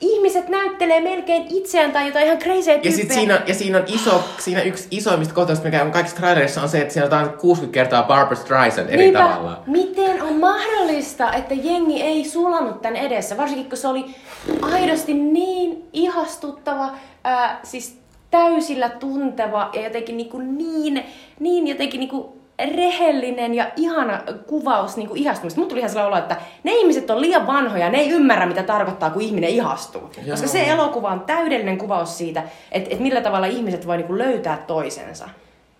ihmiset näyttelee melkein itseään tai jotain ihan crazy Ja, sit siinä, ja siinä on iso, siinä yksi isoimmista kohtaista, mikä on kaikissa trailerissa, on se, että siinä on 60 kertaa Barbara Streisand eri Niinpä, tavalla. miten on mahdollista, että jengi ei sulanut tän edessä, varsinkin kun se oli aidosti niin ihastuttava, ää, siis täysillä tunteva ja jotenkin niin, kuin niin, niin jotenkin niin kuin rehellinen ja ihana kuvaus niin kuin ihastumista. Mut tuli ihan sellainen olo, että ne ihmiset on liian vanhoja, ne ei ymmärrä, mitä tarkoittaa, kun ihminen ihastuu. Joo. Koska se elokuva on täydellinen kuvaus siitä, että, että millä tavalla ihmiset voi niin kuin löytää toisensa.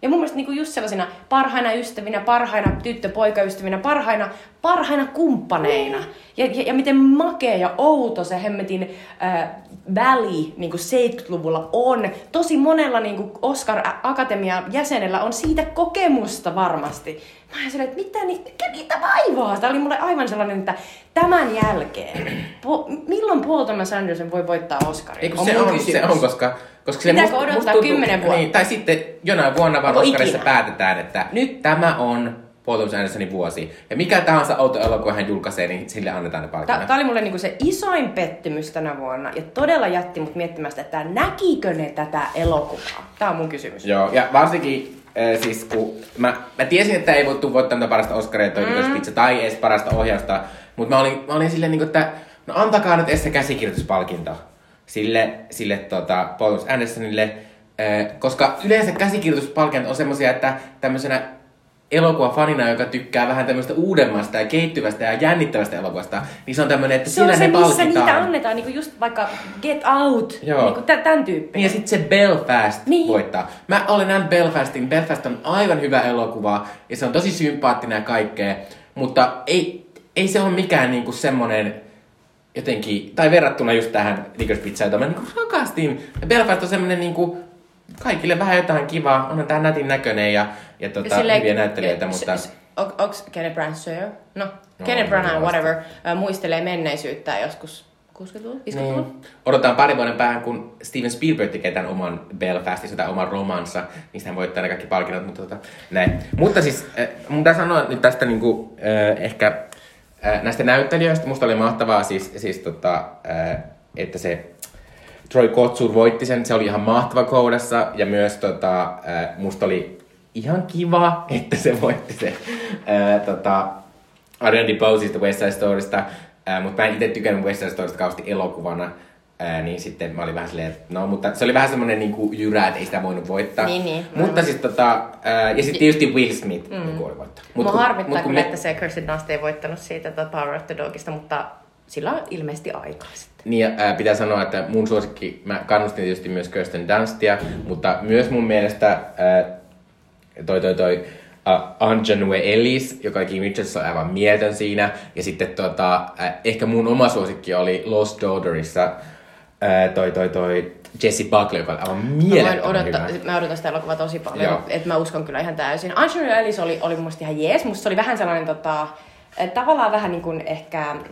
Ja mun mielestä niinku just sellaisina parhaina ystävinä, parhaina tyttö-poikaystävinä, parhaina, parhaina kumppaneina. Ja, ja, ja miten makea ja outo se hemmetin äh, väli niin 70-luvulla on. Tosi monella niin kuin Oscar Akatemia jäsenellä on siitä kokemusta varmasti. Mä ajattelin, että mitä ni, mikä niitä vaivaa? Tämä oli mulle aivan sellainen, että tämän jälkeen, [clears throat] po, milloin Paul Thomas Anderson voi voittaa Oscarin? Eikö se, on, se on, koska koska se Pitääkö must, odottaa kymmenen vuotta? Niin, tai sitten jonain vuonna vaan Oscarissa päätetään, että nyt tämä on Paul Thomas Andersonin vuosi. Ja mikä tahansa autoelokuva hän julkaisee, niin sille annetaan ne palkinnot. Tämä oli mulle niinku se isoin pettymys tänä vuonna. Ja todella jätti mut miettimästä, että näkikö ne tätä elokuvaa? Tämä on mun kysymys. Joo, ja varsinkin äh, siis kun mä, mä tiesin, että ei voi voittaa parasta Oscaria toi mm. Pizza tai edes parasta ohjausta. Mutta mä olin, mä olin silleen, niin kuin, että no antakaa nyt edes se käsikirjoituspalkinto sille, sille tota, Paul Andersonille, koska yleensä käsikirjoituspalkinnot on semmoisia, että tämmöisenä elokuvafanina, joka tykkää vähän tämmöistä uudemmasta ja kehittyvästä ja jännittävästä elokuvasta, niin se on tämmöinen, että se siellä on se, ne palkitaan. missä niitä annetaan, niin kuin just vaikka Get Out, Joo. niin kuin tämän tyyppinen. Ja sitten se Belfast niin. voittaa. Mä olen nähnyt Belfastin. Belfast on aivan hyvä elokuva ja se on tosi sympaattinen ja kaikkea, mutta ei, ei se ole mikään niinku semmoinen jotenkin, tai verrattuna just tähän Licorice Pizzaan, jota mä niin rakastin. Ja Belfast on semmonen niinku, kaikille vähän jotain kivaa, onhan tää nätin näköinen ja, ja tota, Silleen, hyviä näyttelijöitä, mutta... On, onks Kenneth Branagh Sir? No, no Kenneth Branagh, whatever, uh, muistelee menneisyyttä joskus 60-luvulla, 50-luvulla. Niin. Odotetaan pari vuoden päähän, kun Steven Spielberg tekee tämän oman Belfastissa tai oman romansa, niin hän voittaa ne kaikki palkinnot, mutta tota, näin. Mutta siis, äh, mun pitää sanoa nyt tästä niinku, äh, ehkä näistä näyttelijöistä musta oli mahtavaa siis, siis tota, että se Troy Kotsur voitti sen, se oli ihan mahtava koudassa ja myös tota, musta oli ihan kiva, [laughs] että se voitti se ää, tota, Adrian DeBoseista West Side Storysta, mutta mä en itse tykännyt West Side Storysta kauheasti elokuvana, Ää, niin sitten mä olin vähän silleen, että no, mutta se oli vähän semmoinen niin kuin jyrä, että ei sitä voinut voittaa. Niin, niin. Mutta siis tota, ää, ja sitten tietysti Will Smith mm. niin oli voittaa. Mut, Mua harvittaa mut, kyllä, me... että se Kirsten Dunst ei voittanut siitä The Power of the Dogista, mutta sillä on ilmeisesti aikaa sitten. Niin, ja ää, pitää sanoa, että mun suosikki, mä kannustin tietysti myös Kirsten Dunstia, mutta myös mun mielestä ää, toi toi toi uh, Anjanue Ellis, joka oli King Richards, on aivan mieltön siinä. Ja sitten tota, äh, ehkä mun oma suosikki oli Lost Daughterissa, toi, toi, toi Jesse Buckley, joka oli aivan mielettömän odottaa, hyvä. Mä odotan sitä elokuvaa tosi paljon, että mä uskon kyllä ihan täysin. Angelina Ellis oli, oli mun ihan jees, musta se oli vähän sellainen tota, tavallaan vähän niin kuin ehkä eh,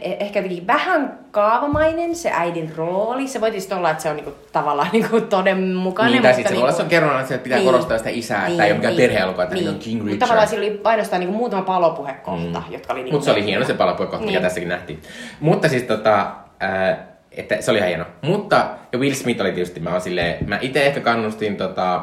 ehkä jotenkin vähän kaavamainen se äidin rooli. Se voi tietysti olla, että se on niinku, tavallaan [laughs] niinku todenmukainen. Niin, tai sitten niinku, se on kerronut, että pitää niin, korostaa sitä isää, niin, että ei ole mikään niin, perheelokuva, että niin. on King Richard. Mutta tavallaan sillä oli ainoastaan niinku, muutama palopuhekohta, mm. jotka oli... Niinku, Mutta se oli hieno se palopuhekohta, niin. mikä tässäkin nähtiin. Mutta siis tota, äh, että se oli ihan hieno. Mutta, ja Will Smith oli tietysti, mä oon silleen, mä itse ehkä kannustin tota,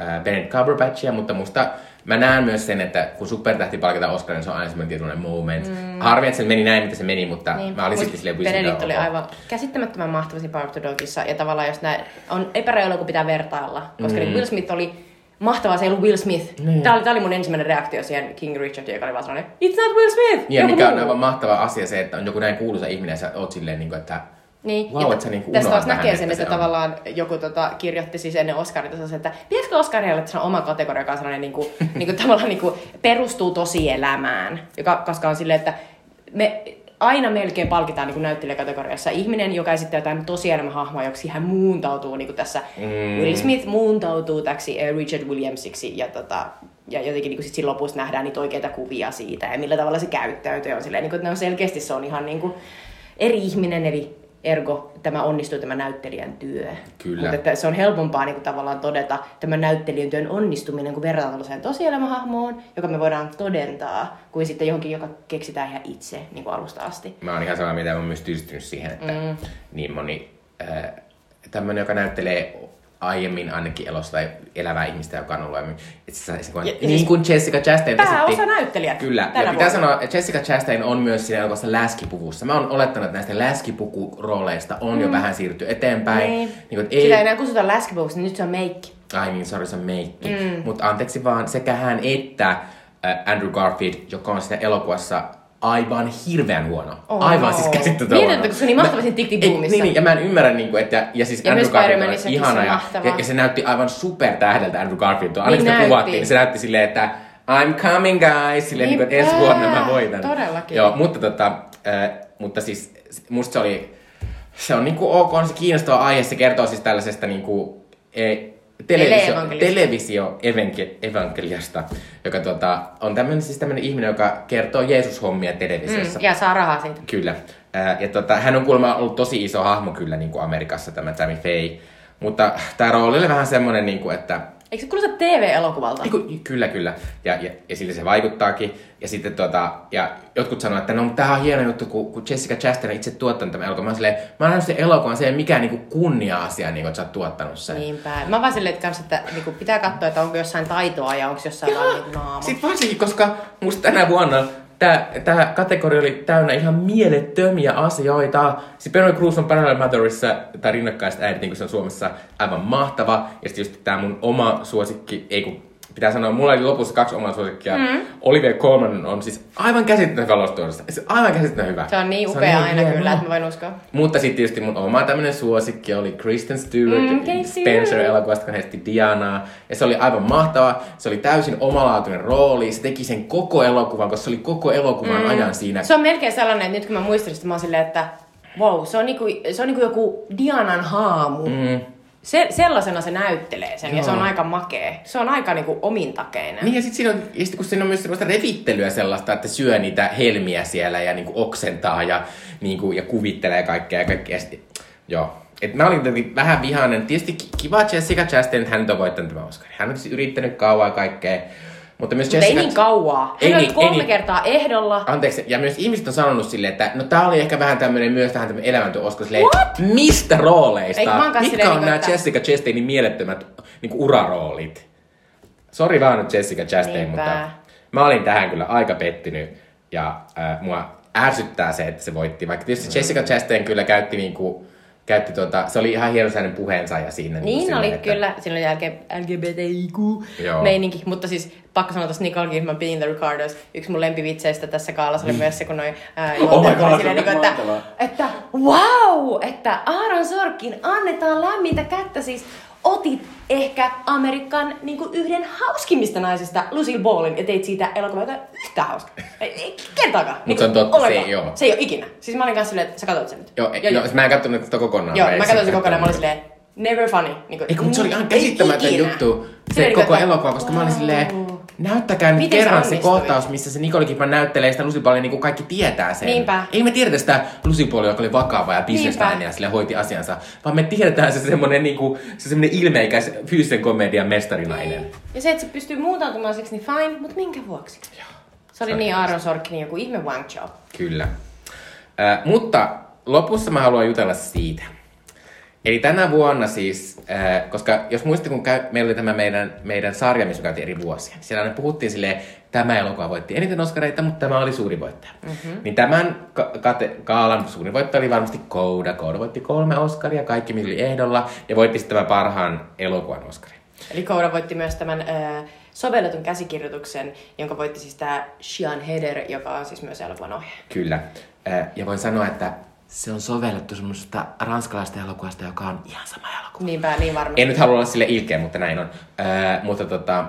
äh, Benedict Cumberbatchia, mutta musta mä näen myös sen, että kun supertähti palkitaan Oscarin, niin se on aina semmoinen tietynlainen moment. Mm. Harvi, että se meni näin, mitä se meni, mutta niin. mä olin sitten silleen Benedict oli aivan käsittämättömän mahtava siinä Power the Dogissa. Ja tavallaan jos näin, on epäreilu, kun pitää vertailla. Koska mm. Will Smith oli mahtavaa, se ei ollut Will Smith. Niin. Tämä, oli, tämä oli mun ensimmäinen reaktio siihen King Richard, joka oli vaan sellainen, it's not Will Smith! Ja mikä on aivan mahtava asia se, että on joku näin kuuluisa ihminen ja sä oot silleen, niin kuin, että niin. Wow, että niinku Tästä taas näkee sen, että, että tavallaan joku tota, kirjoitti siis ennen Oscarita että pitäisikö Oscarilla että se on oma kategoria, joka on sellainen niin kuin, [laughs] niin kuin, tavallaan niin kuin, perustuu tosielämään, joka, koska on silleen, että me aina melkein palkitaan niin näyttelijäkategoriassa ihminen, joka esittää jotain tosielämähahmoa, joksi hän muuntautuu niin kuin tässä. Mm. Will Smith muuntautuu täksi äh, Richard Williamsiksi ja, tota, ja jotenkin niin kuin sit siinä lopussa nähdään niitä oikeita kuvia siitä ja millä tavalla se käyttäytyy. On silleen, niin kuin, että ne on selkeästi se on ihan niin kuin eri ihminen, eli ergo tämä onnistuu tämä näyttelijän työ. Kyllä. Mutta että se on helpompaa niin kuin, tavallaan todeta tämän näyttelijän työn onnistuminen, kun verrataan tällaiseen tosielämähahmoon, joka me voidaan todentaa, kuin sitten johonkin, joka keksitään ihan itse niin kuin alusta asti. Mä oon ihan samaa mieltä, mä oon myös tystynyt siihen, että mm. niin moni äh, tämmöinen, joka näyttelee aiemmin ainakin elossa tai elävää ihmistä, joka on ollut aiemmin. Itse asiassa, kun, Ja- ja niin siis kuin Jessica Chastain. Pääosa näyttelijät Kyllä, tänä ja pitää vuonna. sanoa, että Jessica Chastain on myös siinä elokuvassa läskipuvussa. Mä oon olettanut, että näistä läskipukurooleista on jo vähän siirtynyt eteenpäin. Niin. Niin kuin, Sitä ei ei, enää kutsuta läskipuvuksi, niin nyt se on meikki. Ai niin, sorry, se on meikki. Mm. Mutta anteeksi vaan, sekä hän että äh, Andrew Garfield, joka on siinä elokuvassa aivan hirveän huono. Oh, aivan no. siis käsittämätön huono. että kun se niin mahtava siinä Tick Tick Ei, Boomissa. Niin, niin, ja mä en ymmärrä, niin kuin, että, ja siis Ja Andrew Garfield on ihana, ja, ja, ja, se näytti aivan super tähdeltä Andrew Garfield. Aina Niin sitä näytti. kuvattiin, niin se näytti silleen, että I'm coming guys, silleen, niin kuin, että ensi vuonna mä voitan. Todellakin. Joo, mutta, tota, äh, mutta siis musta se oli, se on niinku ok, on se kiinnostava aihe, se kertoo siis tällaisesta niinku, e, televisio, Tele-evankeliasta. televisio-evankeliasta, joka tota, on tämmönen, siis tämmönen ihminen, joka kertoo Jeesus-hommia televisiossa. Mm, ja saa rahaa siitä. Kyllä. Ja tota, hän on kuulemma ollut tosi iso hahmo kyllä niin kuin Amerikassa, tämä Tammy Faye. Mutta tämä rooli oli vähän semmonen, niin kuin, että Eikö se kuulosta TV-elokuvalta? Eiku, kyllä, kyllä. Ja, ja, ja sillä se vaikuttaakin. Ja sitten tota, ja jotkut sanoo, että no, tämä on hieno juttu, kun, kun Jessica Chastain itse tuottanut tämän elokuvan. Mä silleen, mä oon sen elokuvan, se ei ole mikään niinku kunnia-asia, niinku, että sä oot tuottanut sen. Niinpä. Mä vaan silleen, että, kans, että niinku, pitää katsoa, että onko jossain taitoa ja onko jossain vaan niinku naama. Sitten varsinkin, koska musta tänä vuonna tää kategoria oli täynnä ihan mielettömiä asioita. Siis Penelope Cruz on Parallel Motherissa, tai rinnakkaiset äidit, niin kuin se on Suomessa, aivan mahtava. Ja sitten just tää mun oma suosikki, ei kun pitää sanoa, mulla oli lopussa kaksi omaa suosikkia. Mm. Olivia Colman on siis aivan käsittämätön valostuotosta. Se on aivan käsittämätön hyvä. Se on niin upea aina hieno. kyllä, että mä voin uskoa. Mutta sitten tietysti mun oma tämmönen suosikki oli Kristen Stewart Mm, mm, Casey Spencer Stewart. elokuvasta, kun heitti Dianaa. Ja se oli aivan mahtava. Se oli täysin omalaatuinen rooli. Se teki sen koko elokuvan, koska se oli koko elokuvan mm. ajan siinä. Se on melkein sellainen, että nyt kun mä muistan sitä, mä oon silleen, että wow, se on niinku, se on niinku joku Dianan haamu. Mm. Se, sellaisena se näyttelee sen, ja se on Joo. aika makea. Se on aika niinku omintakeinen. Niin ja sitten siinä on, ja sit kun siinä on myös sellaista revittelyä sellaista, että syö niitä helmiä siellä ja niinku oksentaa ja, niinku, ja kuvittelee kaikkea ja kaikkea. Sit, joo. Et mä olin tietenkin vähän vihainen. Tietysti ki- kiva Jessica Chastain, että hän nyt on voittanut tämän Oscarin. Hän on siis yrittänyt kauan kaikkea. Mutta myös Mutta ei Jessica... niin kauaa. Ei Hän on niin, kolme ei niin. kertaa ehdolla. Anteeksi, ja myös ihmiset on sanonut silleen, että no tää oli ehkä vähän tämmönen myös vähän tämmönen silleen, mistä rooleista? Kans Mitkä silleen on niinku, nämä että- Jessica Chastainin mielettömät niinku uraroolit? Sori vaan nyt Jessica Chastain, Niinpä. mutta mä olin tähän kyllä aika pettynyt. Ja äh, mua ärsyttää se, että se voitti. Vaikka tietysti Jessica Chastain kyllä käytti niinku, käytti tota, se oli ihan hieno sellainen puheensa ja siinä. Niin silleen, oli että- kyllä, siinä oli jälkeen. LGBTIQ-meininki, mutta siis pakko sanoa tuossa Nicole Kidman Being the Ricardos, yksi mun lempivitseistä tässä kaalassa oli myös se, kun noi ää, Mm. [laughs] Oh my God, silleen, niinku, että, että wow, että Aaron Sorkin annetaan lämmintä kättä siis otit ehkä Amerikan niin kuin yhden hauskimmista naisista, Lucille Ballin, ja teit siitä elokuvaa joka yhtä hauska. Ei, kertaakaan. Mut se on totta, se ei oo. Se ei ole ikinä. Siis mä olin kanssa silleen, että sä katsoit sen nyt. Joo, joo, joo. mä en katsonut sitä kokonaan. Joo, mä katsoin sen kokonaan, mä olin silleen, never funny. Niin kuin, Ei kun se oli ihan ei käsittämätön juttu, se Silleen koko elokuva, koska mä olin silleen. Näyttäkää nyt Miten se kerran se onnistui? kohtaus, missä se Nicole Kidman näyttelee sitä Lucy Ballia, niin kuin kaikki tietää sen. Niinpä. Ei me tiedetä sitä Lucy Ballia, joka oli vakava ja bisnesnainen ja sille hoiti asiansa, vaan me tiedetään se semmonen, niinku, se semmonen ilmeikäs fyysisen komedian mestarinainen. Ja se, että se pystyy muutautumaan siksi, niin fine, mutta minkä vuoksi? Se oli Se on niin Aaron Sorkin joku ihme wang job. Kyllä. Äh, mutta lopussa mä haluan jutella siitä. Eli tänä vuonna siis, äh, koska jos muistatte, kun käy, meillä oli tämä meidän, meidän sarja, missä käytiin eri vuosia, niin siellä aina puhuttiin silleen, tämä elokuva voitti eniten Oscareita, mutta tämä oli suuri voittaja. Mm-hmm. Niin tämän ka- kate- kaalan suuri voittaja oli varmasti Kouda. Kouda voitti kolme Oscaria, kaikki missä oli ehdolla, ja voitti sitten tämän parhaan elokuvan Oscarin. Eli Koura voitti myös tämän äh, sovelletun käsikirjoituksen, jonka voitti siis tämä Sean Heder, joka on siis myös elokuvan ohjaaja. Kyllä. Äh, ja voin sanoa, että se on sovellettu semmoisesta ranskalaista elokuvasta, joka on ihan sama elokuva. Niinpä, niin varmasti. En nyt halua olla sille ilkeä, mutta näin on. Öö, mutta tota...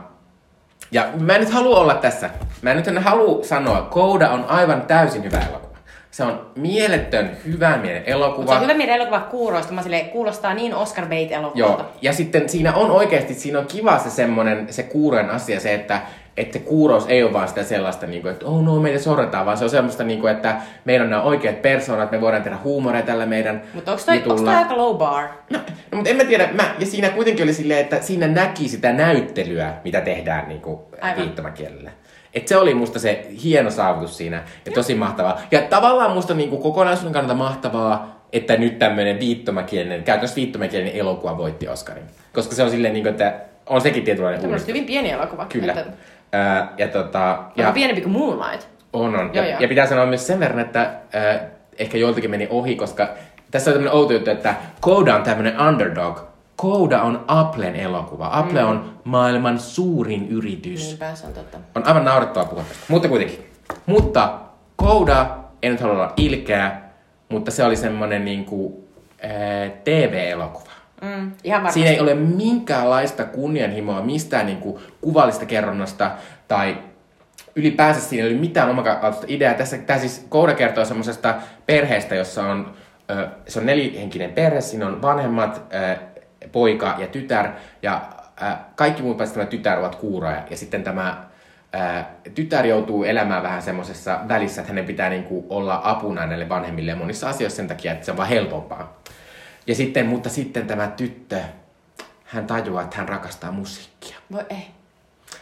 Ja mä en nyt halua olla tässä. Mä en nyt en halua sanoa, Kouda on aivan täysin hyvä elokuva. Se on mieletön, hyvän mielen elokuva. Se on hyvä mielen elokuva kuuroista. Mä silleen, kuulostaa niin Oscar Bait-elokuvalta. Joo, ja sitten siinä on oikeasti, siinä on kiva se semmonen, se kuurojen asia, se, että, että se kuurous ei ole vaan sitä sellaista, niin kuin, että oh no, meitä sorretaan, vaan se on semmoista, niin kuin, että meillä on nämä oikeat persoonat, me voidaan tehdä huumoria tällä meidän Mutta onko toi, jutulla. toi aika low bar? No, no, mutta en mä tiedä, mä, ja siinä kuitenkin oli silleen, että siinä näki sitä näyttelyä, mitä tehdään niin kuin Aivan. viittomakielellä. Et se oli musta se hieno saavutus siinä ja tosi mahtavaa. Ja tavallaan musta niin kuin kokonaisuuden kannalta mahtavaa, että nyt tämmöinen viittomakielinen, käytännössä viittomakielinen elokuva voitti Oscarin. Koska se on silleen, niin kuin, että on sekin tietynlainen Tämä on uudistus. hyvin pieni elokuva. Kyllä. Että, Ää, ja tota, ja. ja, pienempi kuin Moonlight. on, on. Joo, ja, joo. ja pitää sanoa myös sen verran, että äh, ehkä joiltakin meni ohi, koska tässä on tämmöinen outo juttu, että Koda on tämmöinen underdog. Koda on Applen elokuva. Apple Mm. on maailman suurin yritys. Niinpä, se on totta. On aivan naurettavaa puhua tästä. Mutta kuitenkin. Mutta Koda, en nyt halua olla ilkeä, mutta se oli semmoinen niinku, äh, TV-elokuva. Mm, ihan. Siinä ei ole minkäänlaista kunnianhimoa mistään niin kuin kuvallista kerronnasta tai ylipäänsä siinä ei ole mitään omakautta ideaa. Tässä, tämä siis Kouda kertoo semmoisesta perheestä, jossa on, se on nelihenkinen perhe, siinä on vanhemmat, poika ja tytär, ja kaikki muut paitsi tämä tytär ovat kuuroja, ja sitten tämä tytär joutuu elämään vähän semmoisessa välissä, että hänen pitää niin kuin olla apuna näille vanhemmille monissa asioissa sen takia, että se on vaan helpompaa. Ja sitten, mutta sitten tämä tyttö, hän tajuaa, että hän rakastaa musiikkia. Voi ei.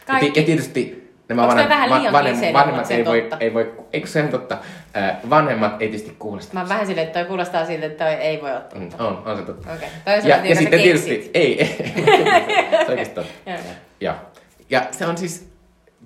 Ja, ti- ja tietysti nämä vanhem- vähän liian vanhem- kliseinen, vanhemmat ei voi, ei voi, eikö se totta? Äh, vanhemmat ei tietysti kuulosta. Mä oon vähän silleen, että toi kuulostaa siltä, että toi ei voi ottaa. Mm, on, on se totta. Okei. On Ja, ja sitten tietysti, ei, ei, [laughs] se oikeasti totta. Joo, joo. Ja, ja se on siis,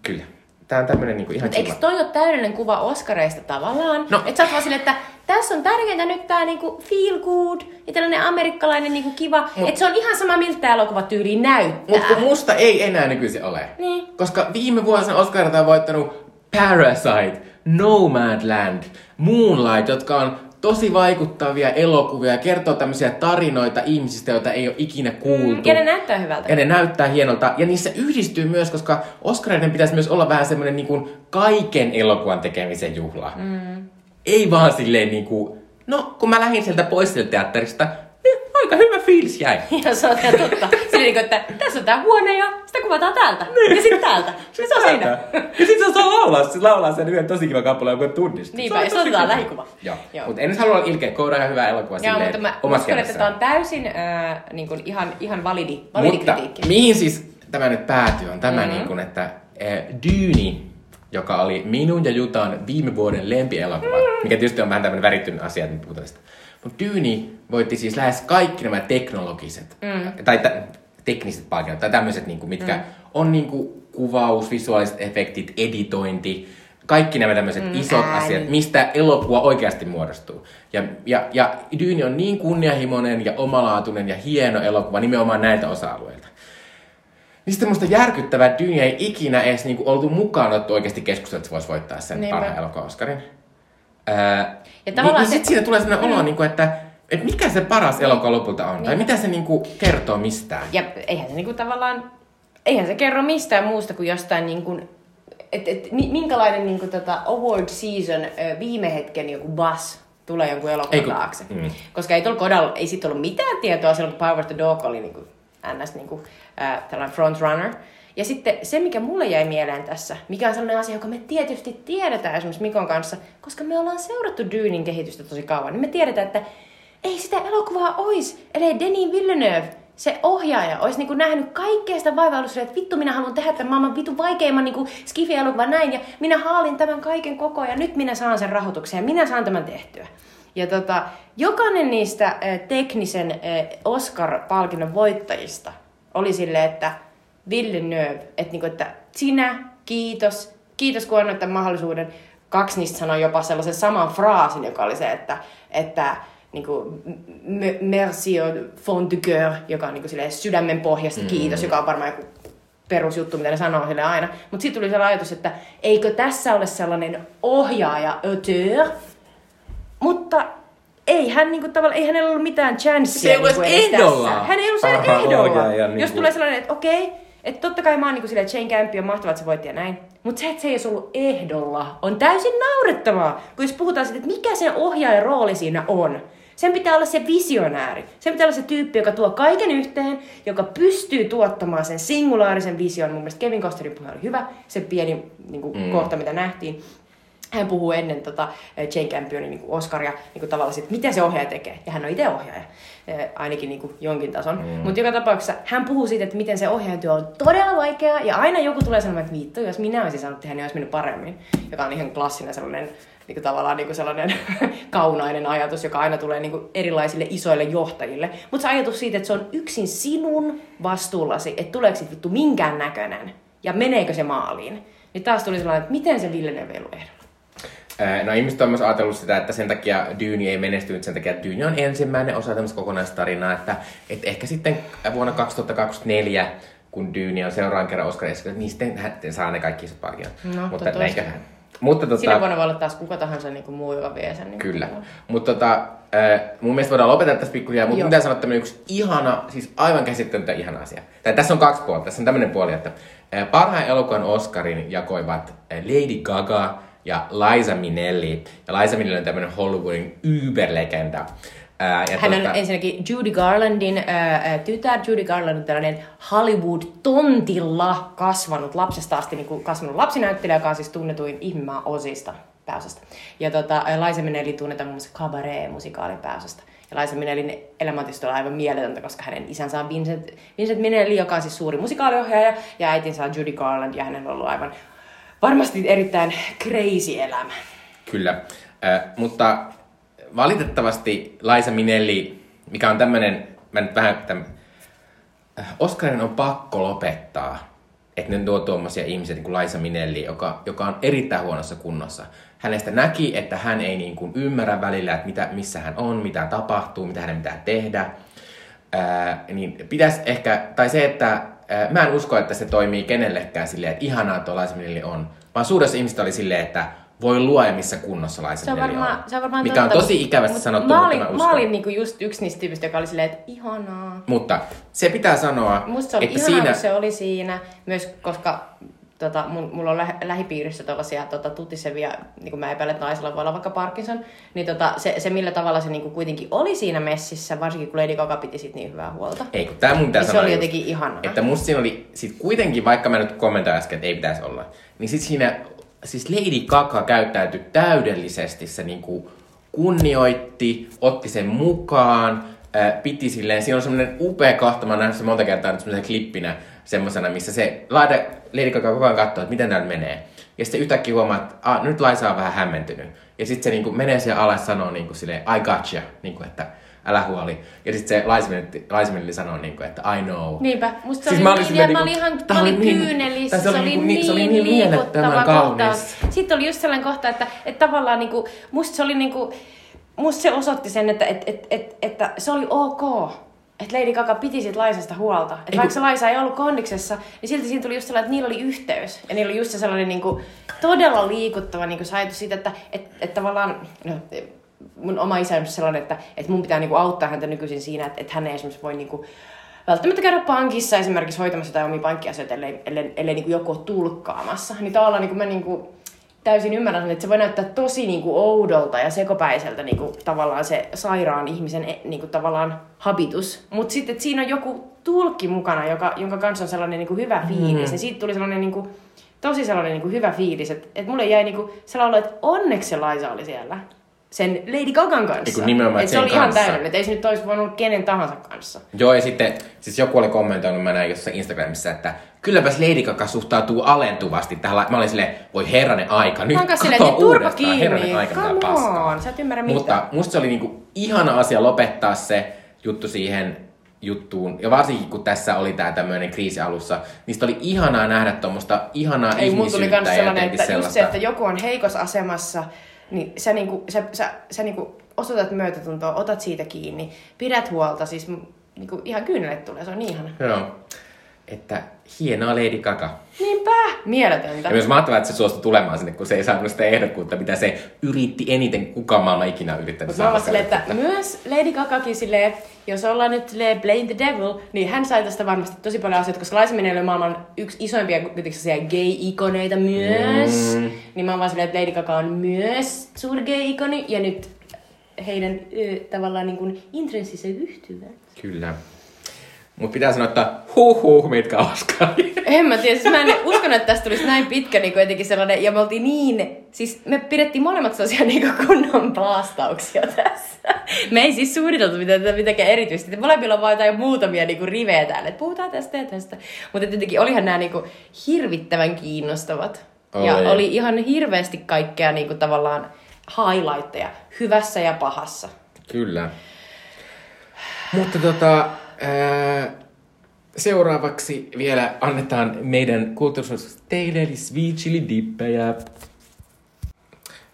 kyllä, tää on tämmönen niinku ihan Mutta eikö toi ole täydellinen kuva Oscareista tavallaan? No. Että sä oot vaan silleen, että tässä on tärkeintä nyt tää niinku feel good ja tällainen amerikkalainen niinku kiva. Että se on ihan sama, miltä tää elokuva tyyli näyttää. Mutta kun musta ei enää nykyisin ole. Niin. Koska viime vuosina Oscarilta on voittanut Parasite, Nomadland, Moonlight, jotka on tosi vaikuttavia elokuvia ja kertoo tämmöisiä tarinoita ihmisistä, joita ei ole ikinä kuultu. Ja ne näyttää hyvältä. Ja ne näyttää hienolta. Ja niissä yhdistyy myös, koska Oscareiden pitäisi myös olla vähän semmoinen niin kuin kaiken elokuvan tekemisen juhla. Mm. Ei vaan silleen niin kuin, no kun mä lähdin sieltä pois sieltä teatterista, niin aika hyvä fiilis jäi. [laughs] Ja se on ihan totta. Silleen, niinku, että tässä on tää huone ja sitä kuvataan täältä. Ja sitten täältä. Ja se on siinä. Ja sit se saa laulaa, se laulaa sen yhden tosi kiva kappale, joka tunnista. Niinpä, Se on ja se otetaan lähikuva. Joo. Joo. Mutta en nyt halua olla ilkeä, on ihan hyvä elokuva Joo, mutta mä uskon, että tämä kentässään. on täysin äh, niin kuin ihan, ihan validi, validi Mutta kritiikki. mihin siis tämä nyt päätyy on tämä, Mhm. mm-hmm. niin kuin, että äh, Dyni, joka oli minun ja Jutan viime vuoden lempielokuva, mikä tietysti on vähän tämmöinen värittynyt asia, että puhutaan tästä. Mutta Dyni voitti siis lähes kaikki nämä teknologiset, mm. tai t- tekniset palkinnot, tai tämmöiset, niin kuin, mitkä mm. on niin kuin, kuvaus, visuaaliset efektit, editointi, kaikki nämä tämmöiset mm, isot ääni. asiat, mistä elokuva oikeasti muodostuu. Ja, ja, ja Dyyni on niin kunnianhimoinen ja omalaatuinen ja hieno elokuva nimenomaan näiltä osa-alueilta. Niin sitten musta järkyttävää, että Dyyni ei ikinä edes niinku oltu mukaan otettu oikeasti keskustelua, että se voisi voittaa sen Niinpä. parhaan elokuvan Oscarin. Ää, Ja niin, tavallaan niin se- sit siinä tulee sellainen olo, niinku, että, että mikä se paras elokuva lopulta on, tai mitä se niinku kertoo mistään. Ja eihän se niinku tavallaan, eihän se kerro mistään muusta kuin jostain niinku, että et, mi- minkälainen niinku tota award season viime hetken joku buzz tulee jonkun elokuvan taakse. mm. Koska ei tuolla kodalla, ei sit ollut mitään tietoa silloin, kun Power of the Dog oli niinku, ns. Niinku, äh, tällainen frontrunner. Ja sitten se, mikä mulle jäi mieleen tässä, mikä on sellainen asia, joka me tietysti tiedetään esimerkiksi Mikon kanssa, koska me ollaan seurattu Dyynin kehitystä tosi kauan, niin me tiedetään, että ei sitä elokuvaa ois, ellei Denis Villeneuve, se ohjaaja, olisi niinku nähnyt kaikkea sitä vaivailusta, että vittu minä haluan tehdä tämän maailman vittu vaikeimman niinku skifi-elokuvan näin, ja minä haalin tämän kaiken koko ja nyt minä saan sen rahoituksen ja minä saan tämän tehtyä. Ja tota, jokainen niistä äh, teknisen äh, Oscar-palkinnon voittajista oli silleen, että Villeneuve, että, niinku, että sinä, kiitos, kiitos kun annoit tämän mahdollisuuden. Kaksi niistä sanoi jopa sellaisen saman fraasin, joka oli se, että, että niinku, me- merci au fond du cœur, joka on niinku silleen sydämen pohjasta kiitos, joka on varmaan joku perusjuttu, mitä ne sanoo sille aina. Mutta sitten tuli sellainen ajatus, että eikö tässä ole sellainen ohjaaja, auteur, mutta ei hän niinku tavallaan, ei hänellä ollut mitään chanssia. Se ei ollut niinku edes edes ehdolla. tässä. Hän ei ollut sen Aha, ehdolla. ohjaaja Jos niinku- tulee sellainen, että okei, että totta kai mä oon niinku silleen, että Jane Campion on mahtavaa, että se voitti ja näin. Mutta se, että se ei olisi ollut ehdolla, on täysin naurettavaa. Kun jos puhutaan siitä, että mikä sen ohjaajan rooli siinä on. Sen pitää olla se visionääri. Sen pitää olla se tyyppi, joka tuo kaiken yhteen, joka pystyy tuottamaan sen singulaarisen vision. Mun mielestä Kevin Costnerin puhe oli hyvä, se pieni niin kuin, mm. kohta, mitä nähtiin hän puhuu ennen tota Jane Campionin niin Oscaria niin kuin tavallaan siitä, mitä se ohjaaja tekee. Ja hän on itse ohjaaja, ainakin niin kuin jonkin tason. Mm. Mutta joka tapauksessa hän puhuu siitä, että miten se ohjaajatyö on todella vaikeaa. Ja aina joku tulee sanomaan, että vittu, jos minä olisin saanut tehdä, niin olisi mennyt paremmin. Joka on ihan klassinen sellainen niin kuin tavallaan niin kuin sellainen [laughs] kaunainen ajatus, joka aina tulee niin kuin erilaisille isoille johtajille. Mutta se ajatus siitä, että se on yksin sinun vastuullasi, että tuleeko vittu minkään näköinen ja meneekö se maaliin. Niin taas tuli sellainen, että miten se Villeneuve ehdolla. No ihmiset on myös ajatellut sitä, että sen takia Dyyni ei menestynyt, sen takia, Dyyni on ensimmäinen osa tämmöistä kokonaistarinaa, että, että ehkä sitten vuonna 2024, kun Dyyni on seuraavan kerran Oscarissa, niin sitten hän saa ne kaikki isot paljon. No, Mutta näinköhän. Mutta tota, Siinä vuonna voi olla taas kuka tahansa niin kuin muu, joka vie sen. Niin Kyllä. Mutta tota, mun mielestä voidaan lopetella tästä pikkuhiljaa, mutta pitää sanoa tämmöinen yksi ihana, siis aivan käsittämättä ihana asia. Tai tässä on kaksi puolta. Tässä on tämmöinen puoli, että parhaan elokuvan Oscarin jakoivat Lady Gaga ja Liza Minnelli. Ja Liza Minnelli on tämmöinen Hollywoodin yberlegenda. Ää, ja Hän tuota... on ensinnäkin Judy Garlandin ää, tytär. Judy Garland on tällainen Hollywood-tontilla kasvanut lapsesta asti niin kuin kasvanut lapsinäyttelijä, joka on siis tunnetuin ihmemaa osista pääosasta. Ja tota, Liza Minnelli tunnetaan muun muassa Cabaret-musikaalin pääosasta. Ja Liza Minnellin elämä on aivan mieletöntä, koska hänen isänsä on Vincent, Vincent Minnelli, joka on siis suuri musikaaliohjaaja, ja äitinsä on Judy Garland, ja hänellä on ollut aivan varmasti erittäin crazy elämä. Kyllä, äh, mutta valitettavasti Laisa Minelli, mikä on tämmöinen, mä nyt vähän täm, Oscarin on pakko lopettaa, että ne tuo tuommoisia ihmisiä niin kuin Laisa Minelli, joka, joka on erittäin huonossa kunnossa. Hänestä näki, että hän ei niin kuin ymmärrä välillä, että mitä, missä hän on, mitä tapahtuu, mitä hänen pitää tehdä. Ää, niin pitäisi ehkä, tai se, että mä en usko, että se toimii kenellekään silleen, että ihanaa Laisa Minelli on, vaan suuressa ihmistä oli silleen, että voi luoda missä kunnossa laisen se on varmaan, Se on varmaan mikä on tosi ikävästi sanottu, mä olin, mutta mä, mä olin niinku just yksi niistä tyypistä, joka oli silleen, että ihanaa. Mutta se pitää sanoa, Musta se oli että ihanaa, siinä... se oli siinä, myös koska tota, mun, mulla on lä- lähipiirissä tällaisia tota, tutisevia, niin kuin mä epäilen, että naisella voi olla vaikka Parkinson, niin tota, se, se, millä tavalla se niin kuin kuitenkin oli siinä messissä, varsinkin kun Lady Gaga piti sit niin hyvää huolta. Ei, kun tää mun pitää niin se oli jotenkin ihanaa. Että musta siinä oli sit kuitenkin, vaikka mä nyt kommentoin äsken, että ei pitäisi olla, niin sit siinä siis Lady Gaga käyttäytyi täydellisesti. Se niinku kunnioitti, otti sen mukaan, piti silleen, siinä on semmoinen upea kahta, mä oon nähnyt se monta kertaa nyt semmoisen klippinä, semmoisena, missä se laida, Lady Gaga koko ajan katsoo, että miten täällä menee. Ja sitten yhtäkkiä huomaa, että ah, nyt Laisa on vähän hämmentynyt. Ja sitten se niinku menee siellä alas ja sanoo niinku silleen, I gotcha, niinku, että älä huoli. Ja sitten se Laisementti sanoo, niin kuin, että I know. Niinpä, musta se siis oli mä olin, niin, niin, mä olin ihan mä olin niin, kyynelissä, se, oli niin, niin, se oli niin liikuttava kohtaus. Sitten oli just sellainen kohta, että, että tavallaan niin kuin, musta se oli niin kuin, musta se osoitti sen, että, että, että, että, että se oli ok. Että Lady Gaga piti siitä Laisasta huolta. Että ei, vaikka se Laisa ei ollut kondiksessa, niin silti siinä tuli just sellainen, että niillä oli yhteys. Ja niillä oli just se sellainen niin kuin, todella liikuttava niin kuin, ajatus siitä, että, että, että tavallaan, no, mun oma isä on sellainen, että, että mun pitää niinku auttaa häntä nykyisin siinä, että, että hän ei esimerkiksi voi niinku, välttämättä käydä pankissa esimerkiksi hoitamassa jotain omia pankkiasioita, ellei, ellei, ellei niinku joku ole tulkkaamassa. Niin tavallaan niinku mä niinku täysin ymmärrän, että se voi näyttää tosi niinku oudolta ja sekopäiseltä niinku, tavallaan se sairaan ihmisen e, niinku, tavallaan habitus. Mutta sitten, että siinä on joku tulkki mukana, joka, jonka kanssa on sellainen niinku, hyvä fiilis. Mm. Ja siitä tuli sellainen niinku, tosi sellainen niinku, hyvä fiilis, että, että mulle jäi niinku, sellainen että onneksi se Laisa oli siellä sen Lady Gagan kanssa. Eiku nimenomaan et se oli kanssa. ihan täydellinen, että ei se nyt olisi voinut olla kenen tahansa kanssa. Joo, ja sitten siis joku oli kommentoinut, mä näin jossain Instagramissa, että kylläpäs Lady Gaga suhtautuu alentuvasti tähän. Mä olin silleen, voi herranen aika, nyt katso silleen, uudestaan, kiinni. herranen aika, Come mitä paskaa. sä et ymmärrä Mutta mitään. musta se oli niinku ihana asia lopettaa se juttu siihen juttuun, ja varsinkin kun tässä oli tämä tämmöinen kriisi alussa, niin oli ihanaa nähdä tuommoista ihanaa Ei, ihmisyyttä. Ei, tuli myös sellainen, että sellaista. just se, että joku on heikossa asemassa, niin sä, niinku, sä, sä, sä niinku osoitat myötätuntoa, otat siitä kiinni, pidät huolta, siis niinku ihan kyynelet tulee, se on niin ihana. Joo. Että hienoa Lady Gaga. Niinpä, mieletöntä. Ja myös mahtavaa, että se suostui tulemaan sinne, kun se ei saanut sitä ehdokkuutta, mitä se yritti eniten kukaan maailma ikinä yrittänyt Mutta mä olen silleen, että myös Lady Gagakin silleen, jos ollaan nyt silleen Blame the Devil, niin hän sai tästä varmasti tosi paljon asioita, koska Laisaminen oli maailman yksi isoimpia gay-ikoneita myös. Mm. Niin mä oon vaan silleen, että Lady Gaga on myös suuri gay-ikoni, ja nyt heidän ö, tavallaan niin kuin intressinsä yhtyvät. Kyllä. Mutta pitää sanoa, että huh huh, mitkä Oscari. En mä tiedä, siis mä en uskonut, että tästä tulisi näin pitkä niin jotenkin sellainen, ja me oltiin niin, siis me pidettiin molemmat sellaisia niin kunnon paastauksia tässä. Me ei siis suunniteltu mitään, mitenkään erityisesti. Molemmilla on vain jotain muutamia niin kuin rivejä täällä, että puhutaan tästä ja tästä. Mutta tietenkin olihan nämä niin kuin hirvittävän kiinnostavat. Oli. Ja oli ihan hirveästi kaikkea niin kuin tavallaan highlightteja, hyvässä ja pahassa. Kyllä. Mutta tota, seuraavaksi vielä annetaan meidän kulttuurisuus teille, eli sweet chili dippejä.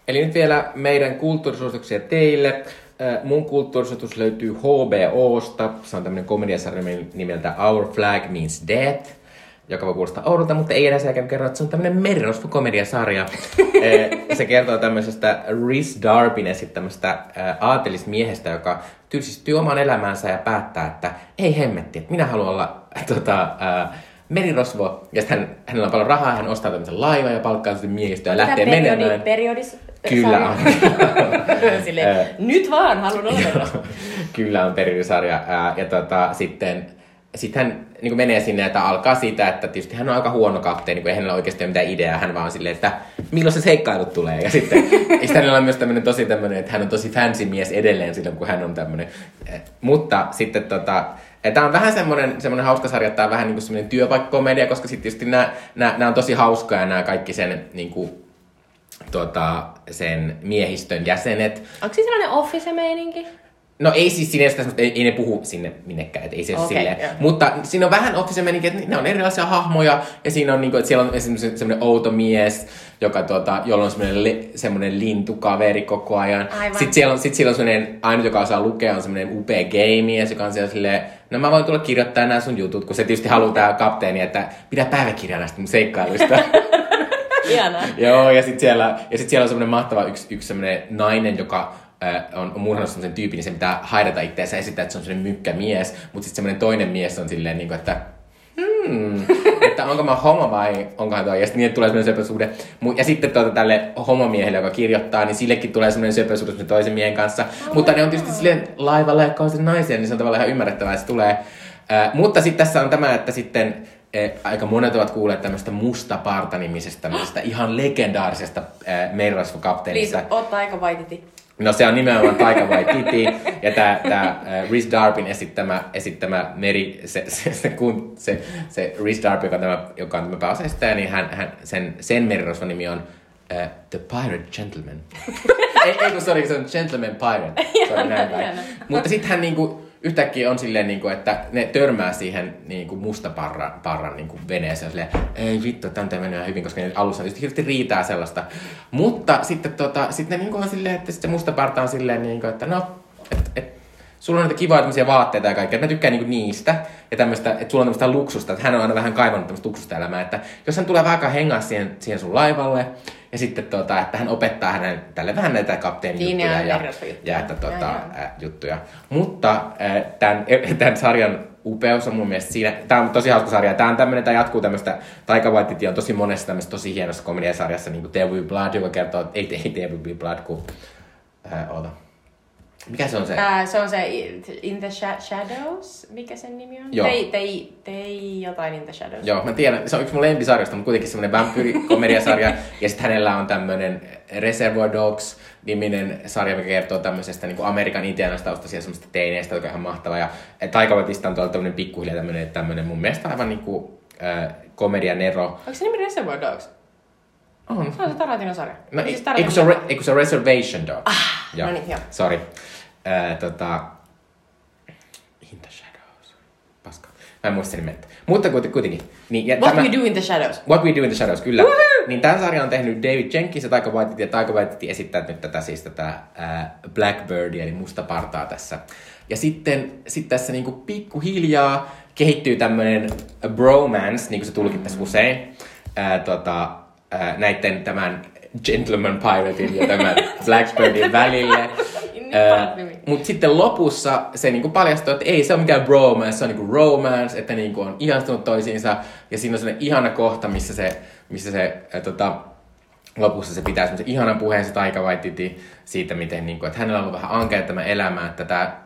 Eli nyt vielä meidän kulttuurisuosituksia teille. Mun kulttuurisuositus löytyy HBOsta. Se on tämmönen komediasarja nimeltä Our Flag Means Death joka voi kuulostaa oudolta, mutta ei edes eikä kerro, että se on tämmöinen merirosvo-komediasarja. [laughs] Eh, se kertoo tämmöisestä Rhys Darbin esittämästä eh, aatelismiehestä, joka tylsistyy oman elämäänsä ja päättää, että ei hemmetti, että minä haluan olla [laughs] tota, uh, merirosvo. Ja sitten hän, hänellä on paljon rahaa, hän ostaa tämmöisen laivan ja palkkaa sitten miehistä ja lähtee periodi, menemään. Periodis, Kyllä on. [laughs] Silleen, nyt vaan, haluan olla merirosvo. Kyllä on periodisarja. Ja tota, sitten sitten hän niin menee sinne, että alkaa siitä, että tietysti hän on aika huono kapteeni, kun ei hänellä oikeasti ole mitään ideaa. Hän vaan silleen, että milloin se seikkailut tulee. Ja sitten, [laughs] ja sitten hänellä on myös tämmöinen tosi tämmöinen, että hän on tosi fancy mies edelleen silloin, kun hän on tämmöinen. Mutta sitten tota, Tämä on vähän semmoinen, semmoinen hauska sarja, tämä on vähän niin kuin semmoinen työpaikkomedia, koska sitten tietysti nämä, nämä, nämä, on tosi hauskoja nämä kaikki sen, niin kuin, tota, sen miehistön jäsenet. Onko se sellainen office-meininki? No ei siis sinne, ei, ei ne puhu sinne minnekään, että ei se okay, silleen. Yeah. Mutta siinä on vähän office menikin, että ne on erilaisia hahmoja, ja siinä on niinku, että siellä on esimerkiksi semmoinen outo mies, joka tuota, jolla on semmoinen, le, semmoinen lintukaveri koko ajan. Aivan. Sitten siellä on, sit siellä on semmoinen, ainut joka osaa lukea, on semmoinen upea game, joka on siellä silleen, no mä voin tulla kirjoittaa nämä sun jutut, kun se tietysti haluaa tää kapteeni, että pidä päiväkirjaa näistä mun seikkailuista. [laughs] Joo, ja sitten siellä, ja sit siellä on semmoinen mahtava yksi, yksi semmoinen nainen, joka on, on murhannut sellaisen tyypin, niin se pitää haidata itseänsä esittää, että se on sellainen mykkämies, mutta sitten semmoinen toinen mies on silleen, niin kuin, että hmm, [laughs] että onko mä homo vai onkohan toi, ja sitten tulee semmoinen söpösuhde. Ja sitten tuota, tälle homomiehelle, joka kirjoittaa, niin sillekin tulee semmoinen söpösuhde toisen miehen kanssa. Oh, mutta ne on tietysti silleen laivalla, jotka on naisia, niin se on tavallaan ihan ymmärrettävää, että se tulee. Äh, mutta sitten tässä on tämä, että sitten eh, aika monet ovat kuulleet tämmöistä Musta Parta-nimisestä, tämmöisestä ihan legendaarisesta äh, merirosvokapteenista. Liisa, oot aika vaititi. No se on nimenomaan Taika Waititi ja tämä tää, uh, Rhys Darbin esittämä, esittämä meri, se, se, se, kun, se, se Rhys Darby, joka tämä, joka on tämä pääosaistaja, niin hän, hän, sen, sen merirosvan nimi on uh, The Pirate Gentleman. [laughs] ei, ei kun sorry, se on Gentleman Pirate. Sorry, näin päin. Mutta sitten hän niinku, yhtäkkiä on silleen, niin kuin, että ne törmää siihen niin kuin mustaparran parran, niin kuin veneeseen. Silleen, ei vittu, tämän menee hyvin, koska ne alussa tietysti hirveästi riitää sellaista. Mutta sitten tota, sit ne niin kuin on silleen, että sitten mustaparta on silleen, niin kuin, että no, et, et, sulla on näitä kivoja vaatteita ja kaikkea, että mä tykkään niinku niistä ja tämmöistä, että sulla on tämmöistä luksusta, että hän on aina vähän kaivannut tämmöistä luksusta elämää, että jos hän tulee vähän hengaa siihen, siihen sun laivalle, ja sitten tota, että hän opettaa hänen tälle vähän näitä kapteenin niin, juttuja ja, ja, että, tota, ja, juttuja. Mutta tämän, tämän sarjan upeus on mun mielestä siinä, tämä on tosi hauska sarja, tämä on tämmöinen, tämä jatkuu tämmöistä, Taika Waititi on tosi monessa tämmöistä tosi hienossa komediasarjassa, niin kuin There Will Be Blood, joka kertoo, ei, ei There Will Be Blood, kun, ää, oota, mikä se on se? Uh, se on se In the Shadows, mikä sen nimi on? Joo. Tei, tei, tei jotain In the Shadows. Joo, mä tiedän. Se on yksi mun lempisarjasta, mutta kuitenkin semmoinen vampyyrikomediasarja. [laughs] ja sitten hänellä on tämmöinen Reservoir Dogs niminen sarja, mikä kertoo tämmöisestä niin Amerikan Indianasta taustaisia semmoista teineistä, joka on ihan mahtava. Ja Taika Waitista on tuolla tämmöinen pikkuhiljaa tämmöinen, tämmöinen mun mielestä aivan niin kuin, äh, komedian ero. Onko se nimi Reservoir Dogs? On. Se on se Tarantino-sarja. No, siis Tarantino. se, re, se Reservation Dogs? Ah, joo. no niin, joo. Sorry. Äh, tota, in the Shadows. Paska. Mä en muista nimeltä. Mutta kuitenkin. Niin, ja What tämä, We Do in the Shadows. What We Do in the Shadows, kyllä. Woohoo! Niin tämän sarjan on tehnyt David Jenkins ja Taika Waititi. Ja Taika Waititi esittää nyt tätä siis tätä äh, Blackbirdia, eli musta partaa tässä. Ja sitten sit tässä niinku pikkuhiljaa kehittyy tämmöinen bromance, niin kuin se tulkittaisi usein, ää, tota, ää, näiden tämän Gentleman Piratein ja tämän [laughs] Blackbirdin välille. Mutta sitten lopussa se niinku paljastuu, että ei se ole mikään bromance, se on niinku romance, että niinku on ihastunut toisiinsa. Ja siinä on sellainen ihana kohta, missä se, missä se ää, tota, lopussa se pitää semmoisen ihanan puheen se Taika Waititi siitä, miten niinku, että hänellä on ollut vähän ankea tämä elämä, että tämä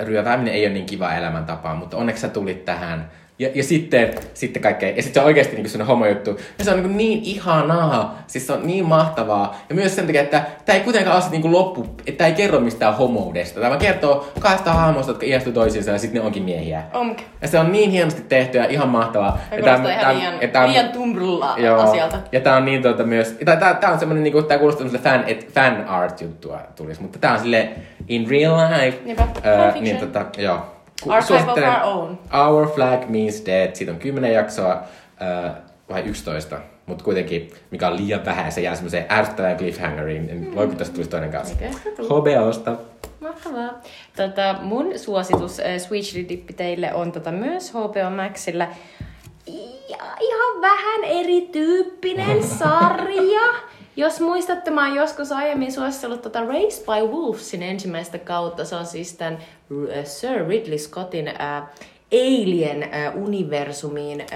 ryövääminen ei ole niin kiva elämäntapa, mutta onneksi sä tulit tähän ja, ja sitten, sitten kaikkea, ja sitten se on oikeasti niin sellainen homojuttu. Ja se on niin, niin ihanaa, siis se on niin mahtavaa. Ja myös sen takia, että tämä ei kuitenkaan ole niin loppu, että tämä ei kerro mistään homoudesta. Tämä kertoo kahdesta hahmosta, jotka iästuu toisiinsa ja sitten ne onkin miehiä. Onk. Ja se on niin hienosti tehty ja ihan mahtavaa. Ja tämä, ihan tämä, liian, tämä, liian tumrulla asialta. Ja tämä on niin tuota myös, tämä, tämä, tämä on semmoinen, niin kuin, tämä kuulostaa fan, et, fan art juttua tulisi, mutta tämä on sille in real life. Niinpä, uh, niin tota, joo. Archive of our own. Our Flag Means Dead. Siitä on 10 jaksoa äh, vai 11, mutta kuitenkin, mikä on liian vähän, se jää semmoiseen ärsyttävään cliffhangeriin. Mm. Voi kun tästä tulisi toinen kanssa. HBOsta. Mahtavaa. Tota, mun suositus äh, Switch Dippi teille on tota, myös HBO Maxilla. Ja, ihan vähän erityyppinen [laughs] sarja. Jos muistatte, mä oon joskus aiemmin suositellut tota Race by Wolvesin ensimmäistä kautta. Se on siis tämän uh, Sir Ridley Scottin uh, Alien-universumiin uh,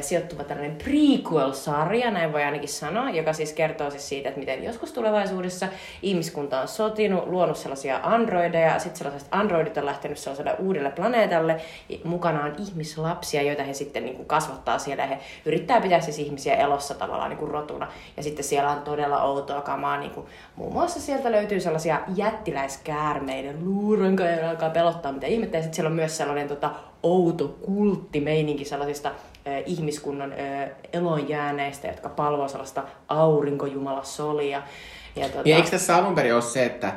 sijoittuva tällainen prequel-sarja, näin voi ainakin sanoa, joka siis kertoo siis siitä, että miten joskus tulevaisuudessa ihmiskunta on sotinut, luonut sellaisia androideja, ja sitten sellaiset androidit on lähtenyt sellaiselle uudelle planeetalle, mukanaan ihmislapsia, joita he sitten niin kuin kasvattaa siellä, ja he yrittää pitää siis ihmisiä elossa tavallaan niin kuin rotuna, ja sitten siellä on todella outoa kamaa, niin kuin, muun muassa sieltä löytyy sellaisia jättiläiskäärmeiden luuranka, ja alkaa pelottaa mitä ihmettä, ja sitten siellä on myös sellainen tota, outo kulttimeininki sellaisista ihmiskunnan elonjääneistä, jotka palvoo sellaista aurinkojumala solia. Ja, tuota... ja eikö tässä alun perin ole se, että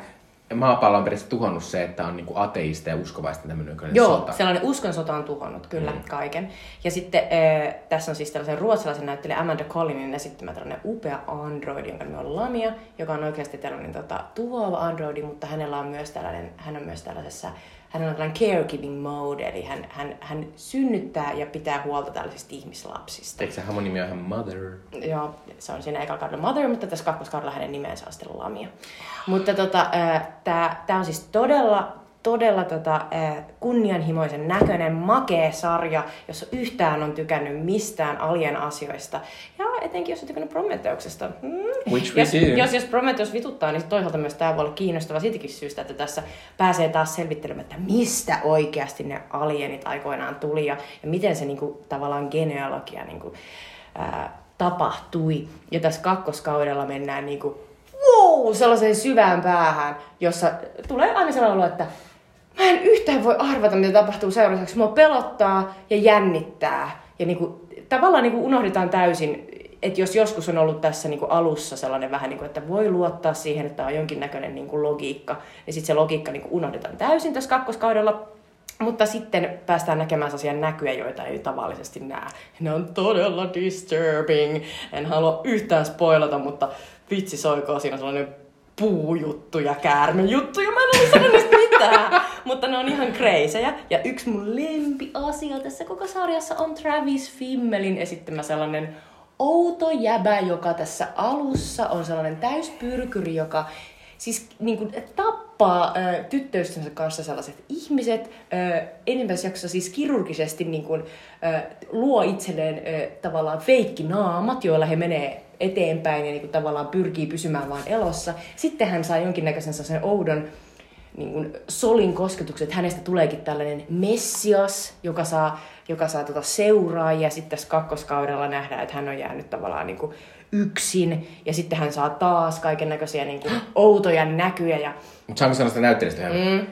maapallo on periaatteessa tuhonnut se, että on niinku ateisteja ja uskovaista tämmöinen Joo, sota. sellainen uskonsota on tuhonnut kyllä mm. kaiken. Ja sitten äh, tässä on siis tällaisen ruotsalaisen näyttelijä Amanda Collinin esittämä tällainen upea androidi, jonka nimi on Lamia, joka on oikeasti tällainen tota, tuhoava androidi, mutta hänellä on myös tällainen, hän on myös tällaisessa hän on tällainen caregiving mode, eli hän, hän, hän synnyttää ja pitää huolta tällaisista ihmislapsista. Eikö se hamon nimi on ihan Mother? Joo, se on siinä ekalla kaudella Mother, mutta tässä kakkoskaudella hänen nimensä on sitten Lamia. Mutta tota, tämä on siis todella todella tota, kunnianhimoisen näköinen, makea sarja, jossa yhtään on tykännyt mistään alien asioista. Etenkin jos on tykännyt Prometheuksesta. Mm. Which we jos, do. jos, jos Prometheus vituttaa, niin toisaalta myös tämä voi olla kiinnostava siitäkin syystä, että tässä pääsee taas selvittelemään, että mistä oikeasti ne alienit aikoinaan tuli ja, ja miten se niinku, tavallaan genealogia niinku, ää, tapahtui. Ja tässä kakkoskaudella mennään niinku, wow, sellaiseen syvään päähän, jossa tulee aina sellainen olo, että mä en yhtään voi arvata, mitä tapahtuu seuraavaksi. Mua pelottaa ja jännittää. Ja niinku, tavallaan niinku unohdetaan täysin, että jos joskus on ollut tässä niinku alussa sellainen vähän, niinku, että voi luottaa siihen, että on jonkinnäköinen niinku logiikka, niin sitten se logiikka niinku unohdetaan täysin tässä kakkoskaudella. Mutta sitten päästään näkemään sellaisia näkyjä, joita ei tavallisesti näe. Ne on todella disturbing. En halua yhtään spoilata, mutta vitsi soikoo, siinä on sellainen puujuttu ja käärmejuttu, ja mä en ole sanonut mitään. [laughs] Mutta ne on ihan kreisejä. Ja yksi mun asia tässä koko sarjassa on Travis Fimmelin esittämä sellainen outo jäbä, joka tässä alussa on sellainen täyspyrkyri, joka siis niin kuin, tappaa ö, tyttöystävänsä kanssa sellaiset ihmiset. Ö, ensimmäisessä jaksossa siis kirurgisesti niin kuin, ö, luo itselleen ö, tavallaan feikkinaamat, joilla he menee eteenpäin ja niin kuin, tavallaan pyrkii pysymään vain elossa. Sitten hän saa jonkinnäköisen sen oudon niin kuin solin kosketukset. Hänestä tuleekin tällainen messias, joka saa, joka saa tota seuraajia. Sitten tässä kakkoskaudella nähdään, että hän on jäänyt tavallaan niin kuin yksin. Ja sitten hän saa taas kaiken näköisiä niin kuin [gasps] outoja näkyjä. Ja... Mutta saanko sanoa sitä näyttelijästä? Mm.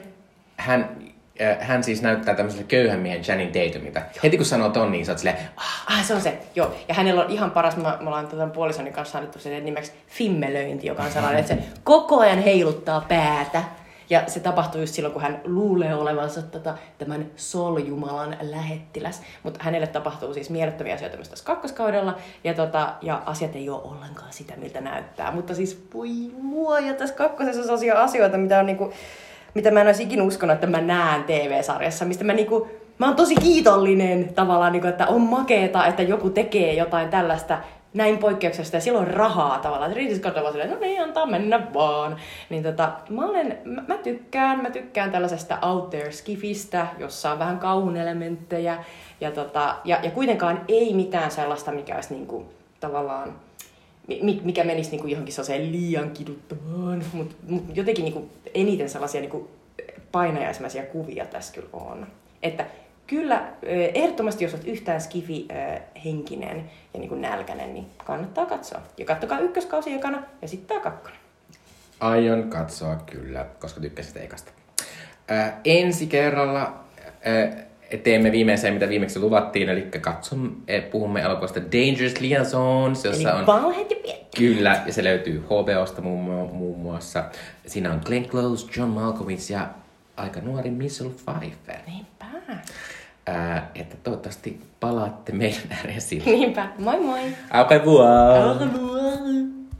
Hän, äh, hän siis näyttää tämmöiselle köyhän miehen Channing Tatumilta. Heti kun sanoo ton, niin sä oot silleen, ah. ah, se on se, joo. Ja hänellä on ihan paras, mä, mä ollaan tämän puolisoni kanssa annettu sen nimeksi fimmelöinti, joka on sellainen, että se koko ajan heiluttaa päätä. Ja se tapahtuu just silloin, kun hän luulee olevansa tota, tämän Sol-Jumalan lähettiläs. Mutta hänelle tapahtuu siis mielettömiä asioita myös tässä kakkoskaudella. Ja, tota, ja asiat ei ole ollenkaan sitä, miltä näyttää. Mutta siis voi mua, ja tässä kakkosessa on sellaisia asioita, mitä, on niinku, mitä mä en olisi ikinä uskonut, että mä näen TV-sarjassa. Mistä mä niinku, mä oon tosi kiitollinen tavallaan, niin kuin, että on makeeta, että joku tekee jotain tällaista näin poikkeuksesta ja silloin rahaa tavallaan. Riitis katsoo silleen, no niin, antaa mennä vaan. Niin tota, mä, olen, mä, mä, tykkään, mä tykkään tällaisesta out there skifistä, jossa on vähän kauhun elementtejä. Ja, tota, ja, ja kuitenkaan ei mitään sellaista, mikä olisi niinku, tavallaan mikä menisi niinku johonkin sellaiseen liian kiduttavaan, mutta mut jotenkin niinku eniten sellaisia niinku painajaismaisia kuvia tässä kyllä on. Että kyllä, ehdottomasti jos olet yhtään skifi-henkinen ja niin kuin nälkäinen, niin kannattaa katsoa. Ja kattokaa ykköskausi ekana ja sitten tämä kakkonen. Aion katsoa kyllä, koska tykkäsit ekasta. Ää, ensi kerralla ää, teemme viimeiseen, mitä viimeksi luvattiin, eli katson, puhumme elokuvasta Dangerous Liaisons, jossa eli on... Valheet ja Kyllä, ja se löytyy HBOsta muun, muun muassa. Siinä on Glenn Close, John Malkovich ja aika nuori Michelle Pfeiffer. Niinpä että toivottavasti palaatte meidän ääreen silloin. Niinpä, moi moi! Au revoir! Au revoir!